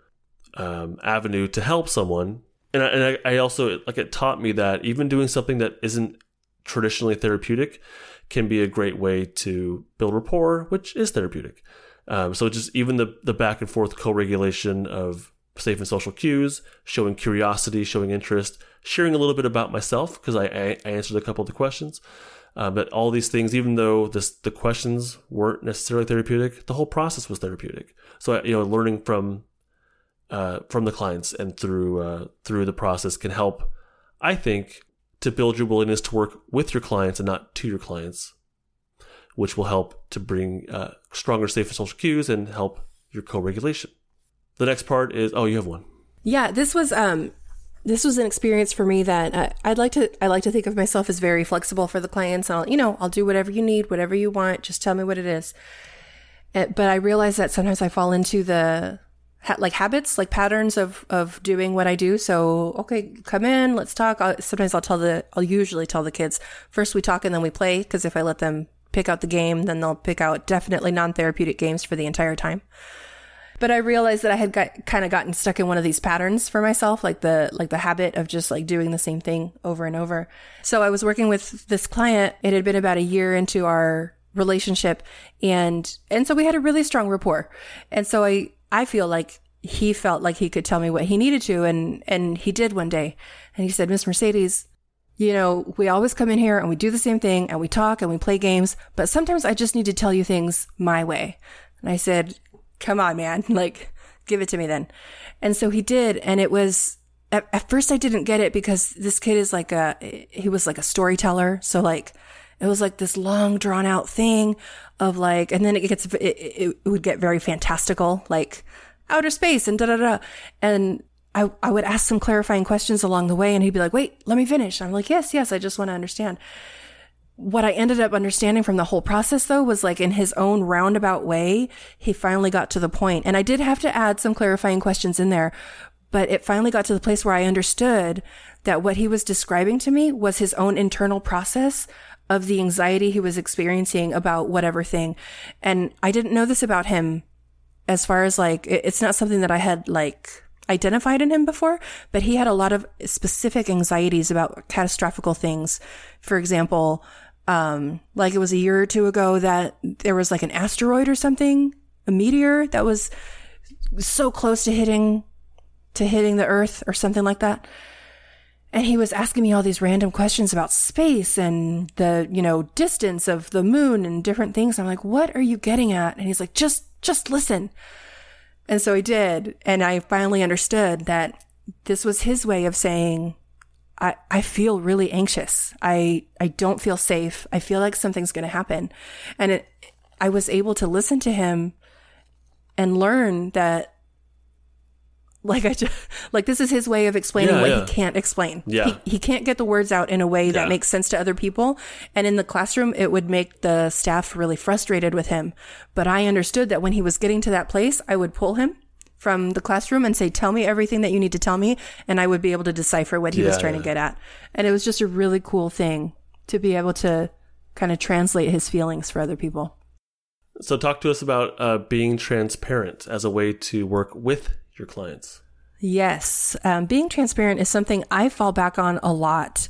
um, avenue to help someone, and I, and I, I also like it taught me that even doing something that isn't traditionally therapeutic can be a great way to build rapport, which is therapeutic. Um, so just even the the back and forth co-regulation of safe and social cues, showing curiosity, showing interest, sharing a little bit about myself because I, I, I answered a couple of the questions. Uh, but all these things, even though this, the questions weren't necessarily therapeutic, the whole process was therapeutic. So you know, learning from uh, from the clients and through uh, through the process can help. I think to build your willingness to work with your clients and not to your clients, which will help to bring uh, stronger safe and social cues and help your co-regulation. The next part is oh, you have one. Yeah, this was um this was an experience for me that uh, I'd like to I like to think of myself as very flexible for the clients. I'll you know I'll do whatever you need, whatever you want. Just tell me what it is. Uh, but I realize that sometimes I fall into the ha- like habits, like patterns of of doing what I do. So okay, come in, let's talk. I'll, sometimes I'll tell the I'll usually tell the kids first we talk and then we play because if I let them pick out the game, then they'll pick out definitely non therapeutic games for the entire time but I realized that I had got kind of gotten stuck in one of these patterns for myself, like the like the habit of just like doing the same thing over and over. So I was working with this client. It had been about a year into our relationship, and and so we had a really strong rapport. And so I I feel like he felt like he could tell me what he needed to, and and he did one day. And he said, Miss Mercedes, you know, we always come in here and we do the same thing and we talk and we play games, but sometimes I just need to tell you things my way. And I said, come on, man, like, give it to me then. And so he did. And it was, at, at first I didn't get it because this kid is like a, he was like a storyteller. So like, it was like this long drawn out thing of like, and then it gets, it, it, it would get very fantastical, like outer space and da da da. And I, I would ask some clarifying questions along the way and he'd be like, wait, let me finish. I'm like, yes, yes, I just want to understand. What I ended up understanding from the whole process though was like in his own roundabout way, he finally got to the point. And I did have to add some clarifying questions in there, but it finally got to the place where I understood that what he was describing to me was his own internal process of the anxiety he was experiencing about whatever thing. And I didn't know this about him as far as like, it's not something that I had like identified in him before, but he had a lot of specific anxieties about catastrophic things. For example, um, like it was a year or two ago that there was like an asteroid or something, a meteor that was so close to hitting, to hitting the earth or something like that. And he was asking me all these random questions about space and the, you know, distance of the moon and different things. I'm like, what are you getting at? And he's like, just, just listen. And so I did. And I finally understood that this was his way of saying, I, I feel really anxious. I, I don't feel safe. I feel like something's going to happen. And it, I was able to listen to him and learn that like I just, like this is his way of explaining Yeah, what yeah. he can't explain. Yeah. He, he can't get the words out in a way that Yeah. makes sense to other people. And in the classroom, it would make the staff really frustrated with him. But I understood that when he was getting to that place, I would pull him from the classroom and say, tell me everything that you need to tell me. And I would be able to decipher what he was trying yeah. to get at. And it was just a really cool thing to be able to kind of translate his feelings for other people. So, talk to us about uh, being transparent as a way to work with your clients. Yes, um, being transparent is something I fall back on a lot.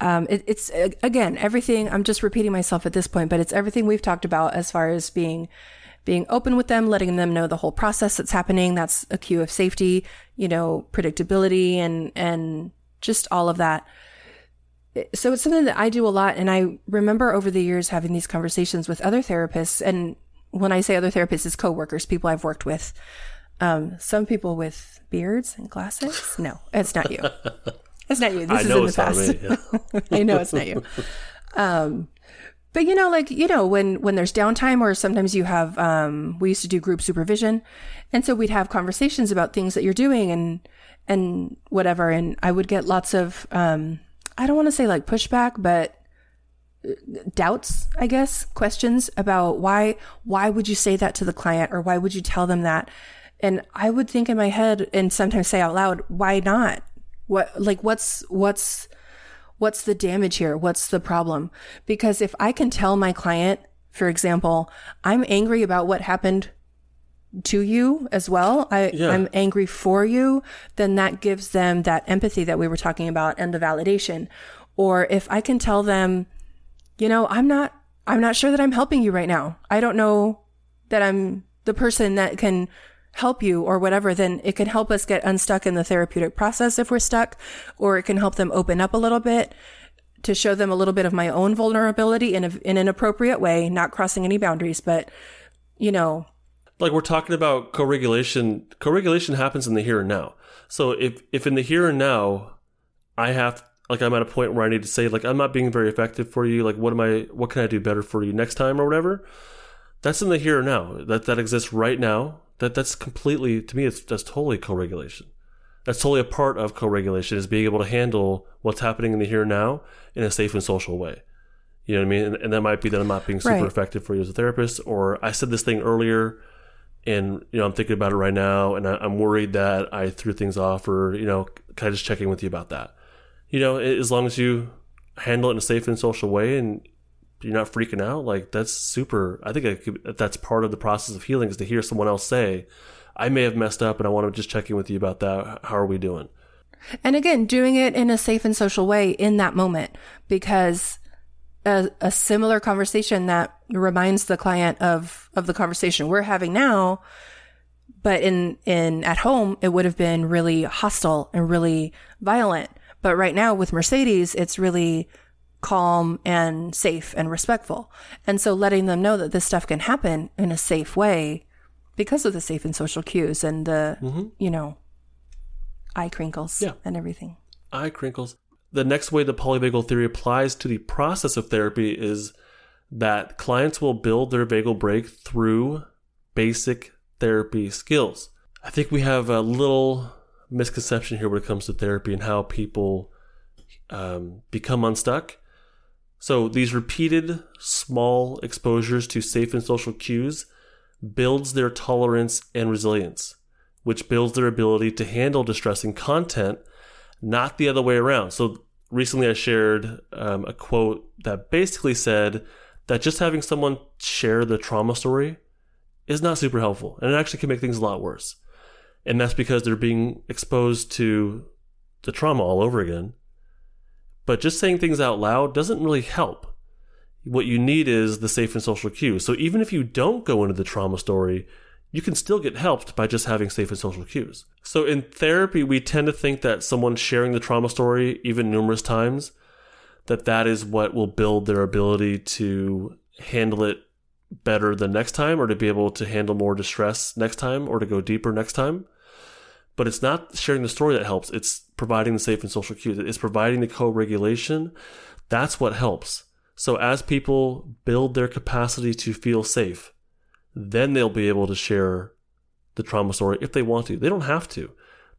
Um, it, it's uh, again everything. I'm just repeating myself at this point, but it's everything we've talked about as far as being being open with them, letting them know the whole process that's happening. That's a cue of safety, you know, predictability, and and just all of that. So it's something that I do a lot, and I remember over the years having these conversations with other therapists, and when I say other therapists, it's coworkers, people I've worked with. Um, some people with beards and glasses. No, it's not you. It's not you. This I is in the past. me. Yeah. I know it's not you. Um, but you know, like you know, when when there's downtime, or sometimes you have. Um, we used to do group supervision, and so we'd have conversations about things that you're doing and and whatever. And I would get lots of. Um, I don't want to say like pushback, but doubts, I guess, questions about why why would you say that to the client or why would you tell them that? And I would think in my head and sometimes say out loud, why not? What like what's what's what's the damage here? What's the problem? Because if I can tell my client, for example, I'm angry about what happened to you as well. I, Yeah. I'm angry for you. Then that gives them that empathy that we were talking about and the validation. Or if I can tell them, you know, I'm not, I'm not sure that I'm helping you right now. I don't know that I'm the person that can help you or whatever, then it can help us get unstuck in the therapeutic process if we're stuck, or it can help them open up a little bit to show them a little bit of my own vulnerability in a, in an appropriate way, not crossing any boundaries, but you know, like we're talking about co-regulation co-regulation happens in the here and now. So if if in the here and now i have like i'm at a point where i need to say like i'm not being very effective for you. Like what am i what can i do better for you next time or whatever that's in the here and now. That that exists right now that that's completely to me it's that's totally co-regulation that's totally a part of co-regulation is being able to handle what's happening in the here and now in a safe and social way you know what I mean? And, and that might be that I'm not being super Right. effective for you as a therapist, or I said this thing earlier, and you know I'm thinking about it right now, and I, I'm worried that I threw things off, or you know, can I just check in with you about that? You know, as long as you handle it in a safe and social way, and you're not freaking out, like that's super. I think it could, that's part of the process of healing is to hear someone else say, "I may have messed up, and I want to just check in with you about that. How are we doing?" And again, doing it in a safe and social way in that moment because a, a similar conversation that reminds the client of, of the conversation we're having now, but in, in at home, it would have been really hostile and really violent. But right now with Mercedes, it's really calm and safe and respectful. And so letting them know that this stuff can happen in a safe way because of the safe and social cues and the, you know, eye crinkles Yeah. and everything. eye crinkles. The next way the polyvagal theory applies to the process of therapy is that clients will build their vagal brake through basic therapy skills. I think we have a little misconception here when it comes to therapy and how people um, become unstuck. So these repeated small exposures to safe and social cues builds their tolerance and resilience, which builds their ability to handle distressing content not the other way around. So recently I shared um, a quote that basically said that just having someone share the trauma story is not super helpful and it actually can make things a lot worse. And that's because they're being exposed to the trauma all over again. But just saying things out loud doesn't really help. What you need is the safe and social cues. So even if you don't go into the trauma story, you can still get helped by just having safe and social cues. So in therapy, we tend to think that someone sharing the trauma story, even numerous times, that that is what will build their ability to handle it better the next time or to be able to handle more distress next time or to go deeper next time. But it's not sharing the story that helps. It's providing the safe and social cues. It's providing the co-regulation. That's what helps. So as people build their capacity to feel safe, then they'll be able to share the trauma story if they want to. They don't have to.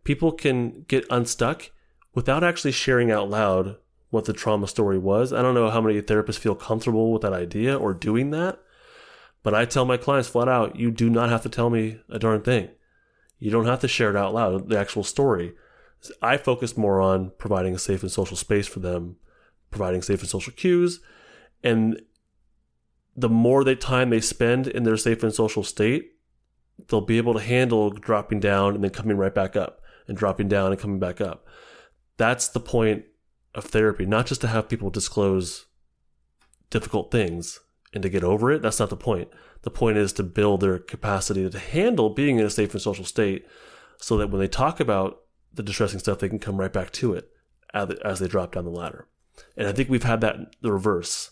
People can get unstuck without actually sharing out loud what the trauma story was. I don't know how many therapists feel comfortable with that idea or doing that, but I tell my clients flat out, you do not have to tell me a darn thing. You don't have to share it out loud, the actual story. I focus more on providing a safe and social space for them, providing safe and social cues, and the more they time they spend in their safe and social state, they'll be able to handle dropping down and then coming right back up and dropping down and coming back up. That's the point of therapy, not just to have people disclose difficult things and to get over it. That's not the point. The point is to build their capacity to handle being in a safe and social state so that when they talk about the distressing stuff, they can come right back to it as they drop down the ladder. And I think we've had that the reverse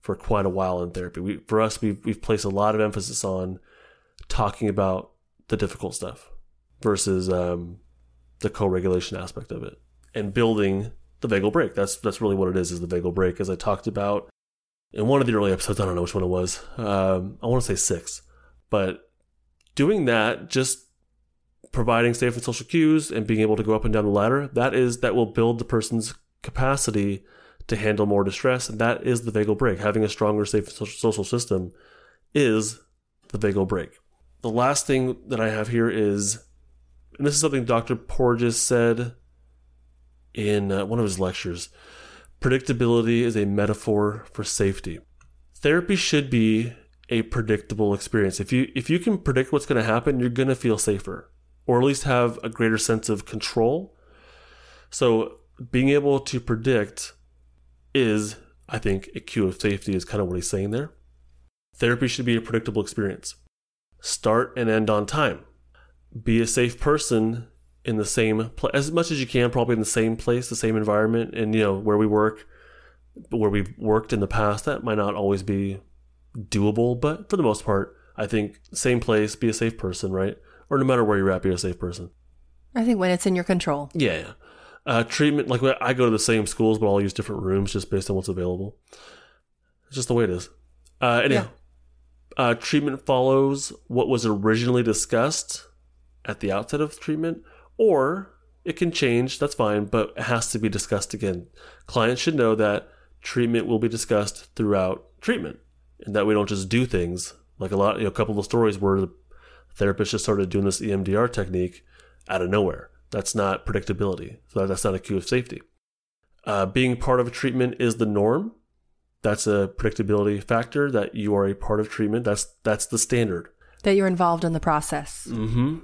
for quite a while in therapy. We, for us, we've, we've placed a lot of emphasis on talking about the difficult stuff versus um, the co-regulation aspect of it and building the vagal brake. That's that's really what it is. Is the vagal brake, as I talked about in one of the early episodes. I don't know which one it was. Um, I want to say six, but doing that, just providing safe and social cues and being able to go up and down the ladder, that is that will build the person's capacity to handle more distress, and that is the vagal brake. Having a stronger safe social system is the vagal brake. The last thing that I have here is, and this is something Dr. Porges said in uh, one of his lectures predictability is a metaphor for safety. Therapy should be a predictable experience. If you if you can predict what's going to happen, you're going to feel safer or at least have a greater sense of control. So, being able to predict is I think a cue of safety is kind of what he's saying there. Therapy should be a predictable experience. Start and end on time. Be a safe person in the same place as much as you can, probably in the same place, the same environment, and you know where we work, where we've worked in the past. That might not always be doable, but for the most part, I think same place, be a safe person, right? Or no matter where you're at, be a safe person. I think when it's in your control. Yeah, yeah. Uh, treatment, like I go to the same schools, but I'll use different rooms just based on what's available. It's just the way it is. Uh, anyhow, uh, treatment follows what was originally discussed at the outset of treatment, or it can change. That's fine, but it has to be discussed again. Clients should know that treatment will be discussed throughout treatment, and that we don't just do things like a lot. You know, a couple of stories where the therapist just started doing this EMDR technique out of nowhere. That's not predictability. So that's not a cue of safety. Uh, being part of a treatment is the norm. That's a predictability factor that you are a part of treatment. That's that's the standard. That you're involved in the process. Mm-hmm.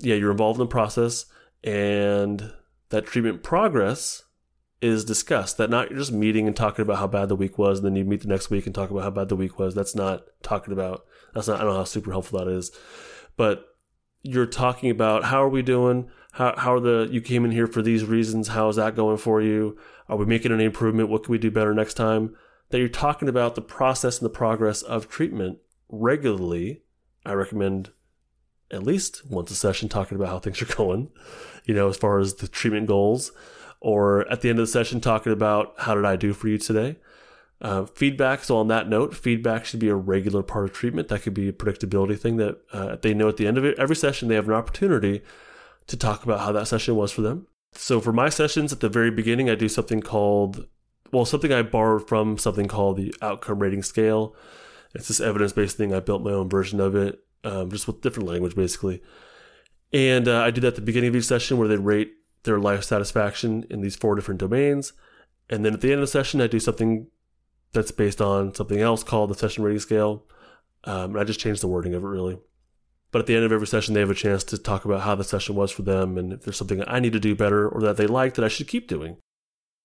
Yeah, you're involved in the process, and that treatment progress is discussed. That not you're just meeting and talking about how bad the week was, and then you meet the next week and talk about how bad the week was. That's not talking about. That's not. I don't know how super helpful that is, but you're talking about how are we doing? How, how are the, you came in here for these reasons. How is that going for you? Are we making any improvement? What can we do better next time? That you're talking about the process and the progress of treatment regularly. I recommend at least once a session talking about how things are going, you know, as far as the treatment goals, or at the end of the session talking about how did I do for you today. Uh, feedback. So on that note, feedback should be a regular part of treatment. That could be a predictability thing that uh, they know at the end of it. Every session, they have an opportunity to talk about how that session was for them. So for my sessions at the very beginning, I do something called, well, something I borrowed from something called the outcome rating scale. It's this evidence based thing. I built my own version of it, um, just with different language basically. And uh, I do that at the beginning of each session where they rate their life satisfaction in these four different domains. And then at the end of the session, I do something that's based on something else called the session rating scale. Um, I just changed the wording of it really. But at the end of every session, they have a chance to talk about how the session was for them and if there's something I need to do better or that they like that I should keep doing.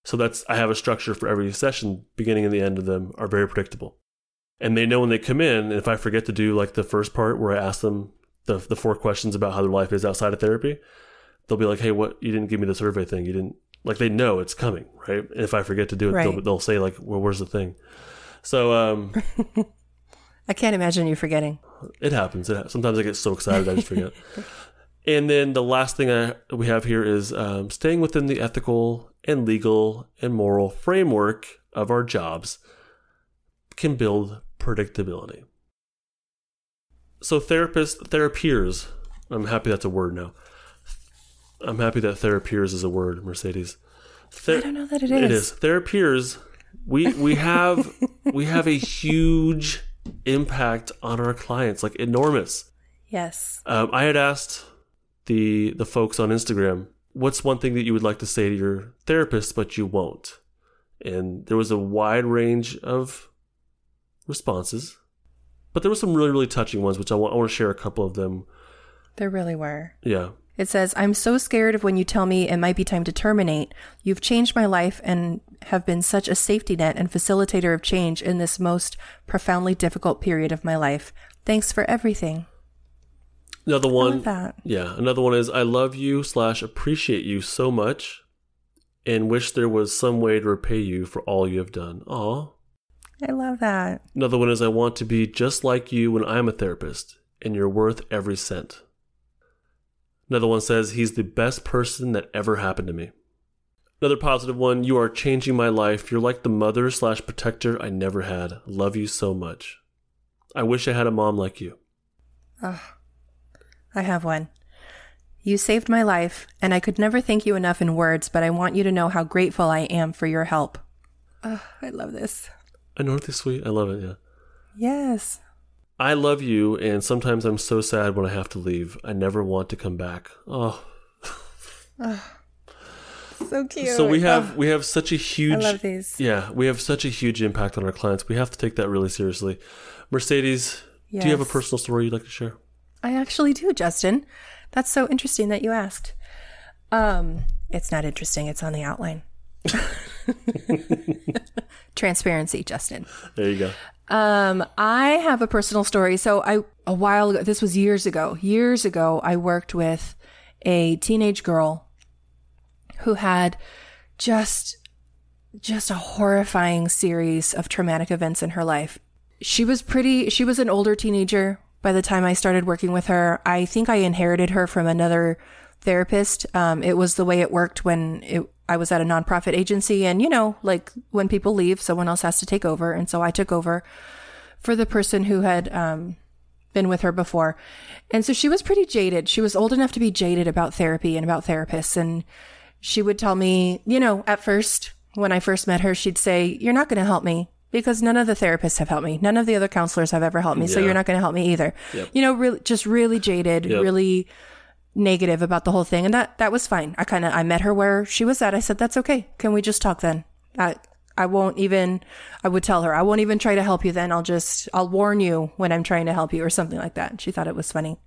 So that's I have a structure for every session, beginning and the end of them are very predictable. And they know when they come in, if I forget to do like the first part where I ask them the the four questions about how their life is outside of therapy, they'll be like, "Hey, what? You didn't give me the survey thing. You didn't like." They know it's coming, right? And if I forget to do it, Right. they'll, they'll say like, "Well, where's the thing?" So um, I can't imagine you forgetting. it happens. It ha- Sometimes I get so excited I just forget. and then the last thing I, we have here is um, staying within the ethical and legal and moral framework of our jobs can build predictability. So therapists, therapeers, I'm happy that's a word now. I'm happy that therapeers is a word, Mercedes. Ther- I don't know that it is. it is. Therapeers, we we have we have a huge impact on our clients, like enormous. Yes. Um, I had asked the the folks on Instagram, what's one thing that you would like to say to your therapist, but you won't? And there was a wide range of responses, but there were some really really touching ones, which I want I want to share a couple of them. There really were. Yeah, It says, I'm so scared of when you tell me it might be time to terminate. You've changed my life and have been such a safety net and facilitator of change in this most profoundly difficult period of my life. Thanks for everything. another I one. love that. Yeah, another one is I love you slash appreciate you so much, and wish there was some way to repay you for all you have done. Aw. I love that. Another one is I want to be just like you when I'm a therapist, and you're worth every cent. Another one says he's the best person that ever happened to me. Another positive one, you are changing my life. You're like the mother slash protector I never had. Love you so much. I wish I had a mom like you. Ah. I have one. You saved my life, and I could never thank you enough in words, but I want you to know how grateful I am for your help. Oh, I love this. I know it's sweet. I love it. Yeah. Yes. I love you, and sometimes I'm so sad when I have to leave. I never want to come back. Oh, So cute. so we have we have such a huge love these. yeah we have such a huge impact on our clients. We have to take that really seriously. Mercedes, do you have a personal story you'd like to share? I actually do, Justin. That's so interesting that you asked. Um, it's not interesting. It's on the outline. Transparency, Justin. There you go. Um, I have a personal story. So I a while ago, this was years ago. Years ago, I worked with a teenage girl who had just just a horrifying series of traumatic events in her life. She was pretty she was an older teenager by the time I started working with her. I think I inherited her from another therapist. Um, it was the way it worked when it, I was at a nonprofit agency and you know, like when people leave, someone else has to take over. And so I took over for the person who had, um, been with her before. And so she was pretty jaded. She was old enough to be jaded about therapy and about therapists. And she would tell me, you know, at first, when I first met her, she'd say, You're not going to help me because none of the therapists have helped me. None of the other counselors have ever helped me. So you're not going to help me either. Yep. You know, really, just really jaded, Yep. really negative about the whole thing. And that, that was fine. I kind of, I met her where she was at. I said, That's okay. Can we just talk then? I, I won't even, I would tell her, I won't even try to help you then. I'll just, I'll warn you when I'm trying to help you or something like that. She thought it was funny.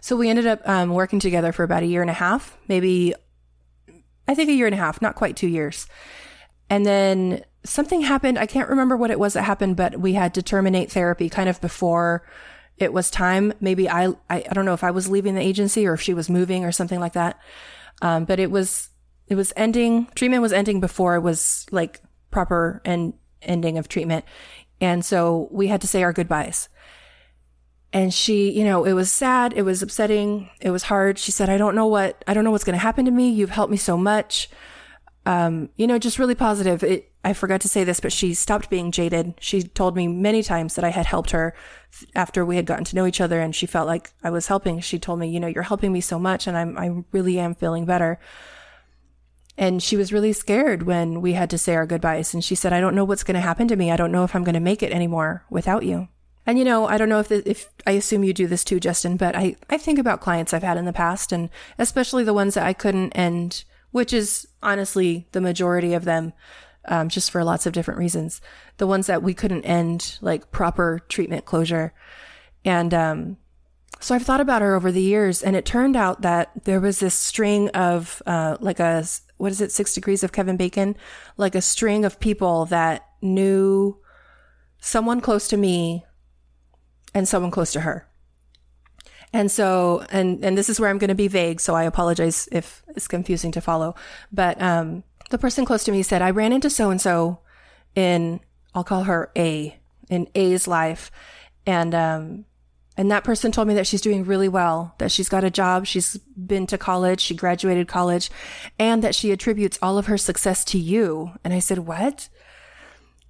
So we ended up um, working together for about a year and a half, maybe, I think a year and a half, not quite two years. And then something happened. I can't remember what it was that happened, but we had to terminate therapy kind of before it was time. Maybe I, I, I don't know if I was leaving the agency or if she was moving or something like that. Um, but it was, it was ending, treatment was ending before it was like proper and ending of treatment. And so we had to say our goodbyes. And she, you know, it was sad. It was upsetting. It was hard. She said, I don't know what, I don't know what's going to happen to me. You've helped me so much. Um, you know, just really positive. It, I forgot to say this, but she stopped being jaded. She told me many times that I had helped her after we had gotten to know each other and she felt like I was helping. She told me, you know, you're helping me so much and I'm, I really am feeling better. And she was really scared when we had to say our goodbyes. And she said, I don't know what's going to happen to me. I don't know if I'm going to make it anymore without you. And you know, I don't know if the, if I assume you do this too, Justin, but I I think about clients I've had in the past, and especially the ones that I couldn't end, which is honestly the majority of them, um, just for lots of different reasons. The ones that we couldn't end, like proper treatment closure, and um, so I've thought about her over the years, and it turned out that there was this string of uh, like a what is it, six degrees of Kevin Bacon, like a string of people that knew someone close to me and someone close to her. And so, and, and this is where I'm going to be vague. So I apologize if it's confusing to follow. But, um, the person close to me said, I ran into so and so in, I'll call her A, in A's life. And, um, and that person told me that she's doing really well, that she's got a job, she's been to college, she graduated college, and that she attributes all of her success to you. And I said, What?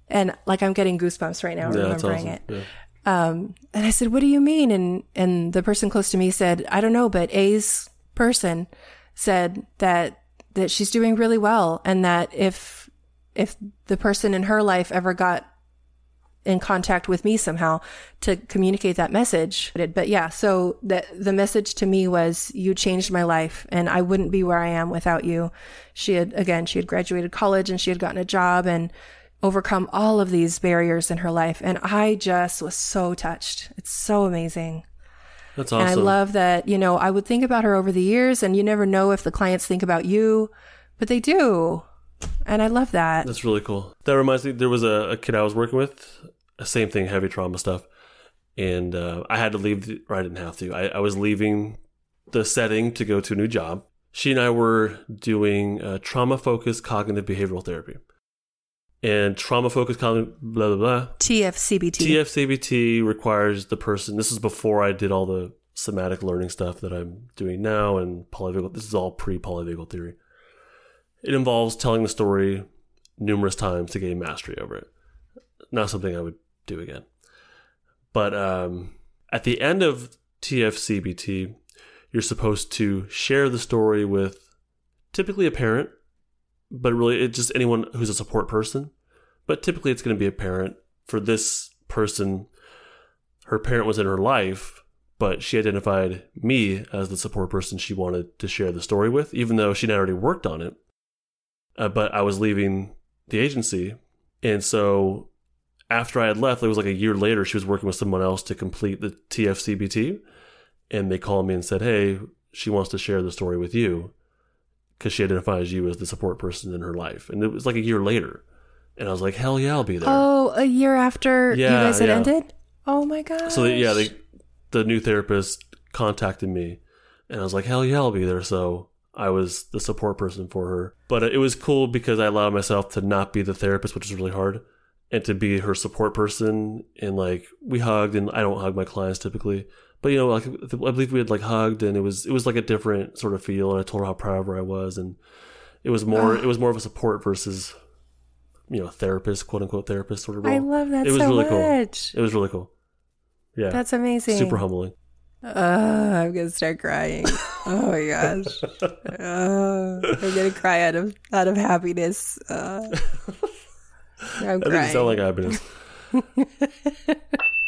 And like I'm getting goosebumps right now Yeah, remembering awesome. it. Yeah. Um, and I said, "What do you mean?" And and the person close to me said, "I don't know, but A's person said that that she's doing really well, and that if if the person in her life ever got in contact with me somehow to communicate that message. But yeah, so the the message to me was you changed my life and I wouldn't be where I am without you. She had again, she had graduated college and she had gotten a job and overcome all of these barriers in her life and I just was so touched. It's so amazing. That's And I love that, you know, I would think about her over the years and you never know if the clients think about you, but they do. And I love that. That's really cool. That reminds me, there was a, a kid I was working with, same thing, heavy trauma stuff, and uh, I had to leave. The, or I didn't have to. I, I was leaving the setting to go to a new job. She and I were doing uh, trauma focused cognitive behavioral therapy, and trauma focused cognitive blah blah blah. TFCBT. TFCBT requires the person. This is before I did all the somatic learning stuff that I'm doing now, and polyvagal. This is all pre polyvagal theory. It involves telling the story numerous times to gain mastery over it. Not something I would do again. But um, at the end of TFCBT, you're supposed to share the story with typically a parent, but really it's just anyone who's a support person. But typically it's going to be a parent. For this person, her parent was in her life, but she identified me as the support person she wanted to share the story with, even though she'd already worked on it. Uh, but I was leaving the agency. And so after I had left, it was like a year later, she was working with someone else to complete the TFCBT. And they called me and said, Hey, she wants to share the story with you because she identifies you as the support person in her life. And it was like a year later. And I was like, Hell yeah, I'll be there. Oh, a year after you guys had yeah. ended? Oh my god. So yeah, they, the new therapist contacted me, and I was like, "Hell yeah, I'll be there." So I was the support person for her. But it was cool because I allowed myself to not be the therapist, which is really hard, and to be her support person. And like we hugged, and I don't hug my clients typically, but you know, like I believe we had like hugged, and it was it was like a different sort of feel. And I told her how proud of her I was, and it was more it was more of a support versus you know therapist, quote unquote therapist sort of role. I love that It was so really cool. it was really cool. Yeah, That's amazing. super humbling. Uh, I'm gonna start crying. oh my gosh. Uh, I'm gonna cry out of out of happiness. Uh, I'm That doesn't sound like happiness.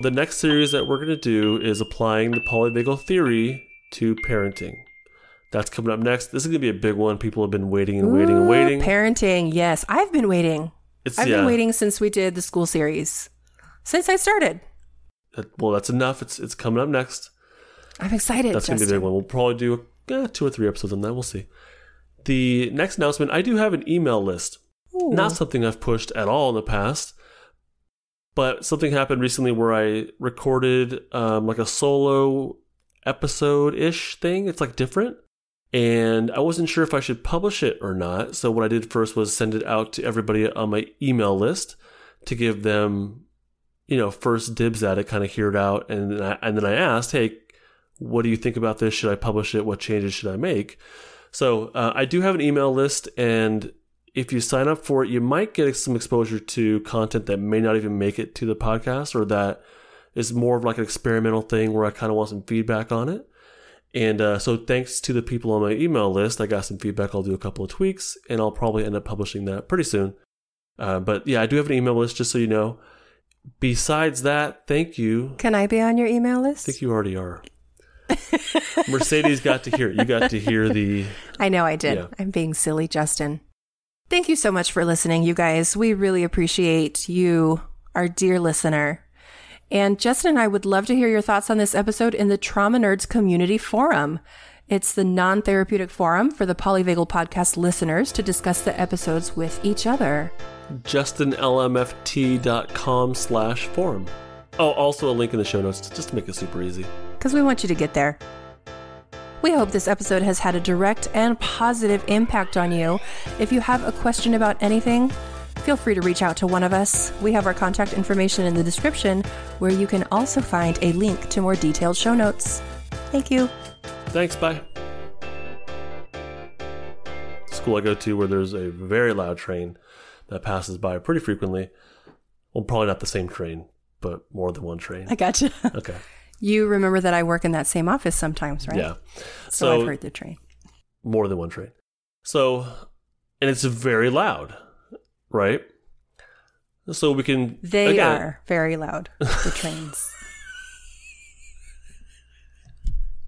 the next series that we're going to do is applying the polyvagal theory to parenting. That's coming up next. This is going to be a big one. People have been waiting and waiting and waiting. Parenting, yes. I've been waiting. It's I've yeah. been waiting since we did the school series. Since I started. That- Well, that's enough. It's it's coming up next. I'm excited. That's going to be a big one. We'll probably do eh, two or three episodes on that. We'll see. The next announcement, I do have an email list. Ooh. Not something I've pushed at all in the past, but something happened recently where I recorded um, like a solo episode ish thing. It's like different. And I wasn't sure if I should publish it or not. So, what I did first was send it out to everybody on my email list to give them, you know, first dibs at it, kind of hear it out. And then I, and then I asked, hey, what do you think about this? Should I publish it? What changes should I make? So, uh, I do have an email list. And if you sign up for it, you might get some exposure to content that may not even make it to the podcast or that is more of like an experimental thing where I kind of want some feedback on it. And uh, so, thanks to the people on my email list, I got some feedback. I'll do a couple of tweaks, and I'll probably end up publishing that pretty soon. Uh, but yeah, I do have an email list, just so you know. Besides that, thank you. Can I be on your email list? I think you already are. Mercedes got to hear it. You got to hear the. I know I did. Yeah. I'm being silly, Justin. Thank you so much for listening, you guys. We really appreciate you, our dear listener. And Justin and I would love to hear your thoughts on this episode in the Trauma Nerds Community Forum. It's the non therapeutic forum for the Polyvagal podcast listeners to discuss the episodes with each other. justinlmft.com slash forum. Oh, also a link in the show notes just to make it super easy. because we want you to get there. We hope this episode has had a direct and positive impact on you. If you have a question about anything, feel free to reach out to one of us. We have our contact information in the description, where you can also find a link to more detailed show notes. Thank you. Thanks, bye. School I go to where there's a very loud train that passes by pretty frequently. Well, probably not the same train, but more than one train. I gotcha. Okay. you remember that I work in that same office sometimes, right? Yeah. So, So, I've heard the train. more than one train. So, and it's very loud, right? So we can. They again, are very loud, the trains.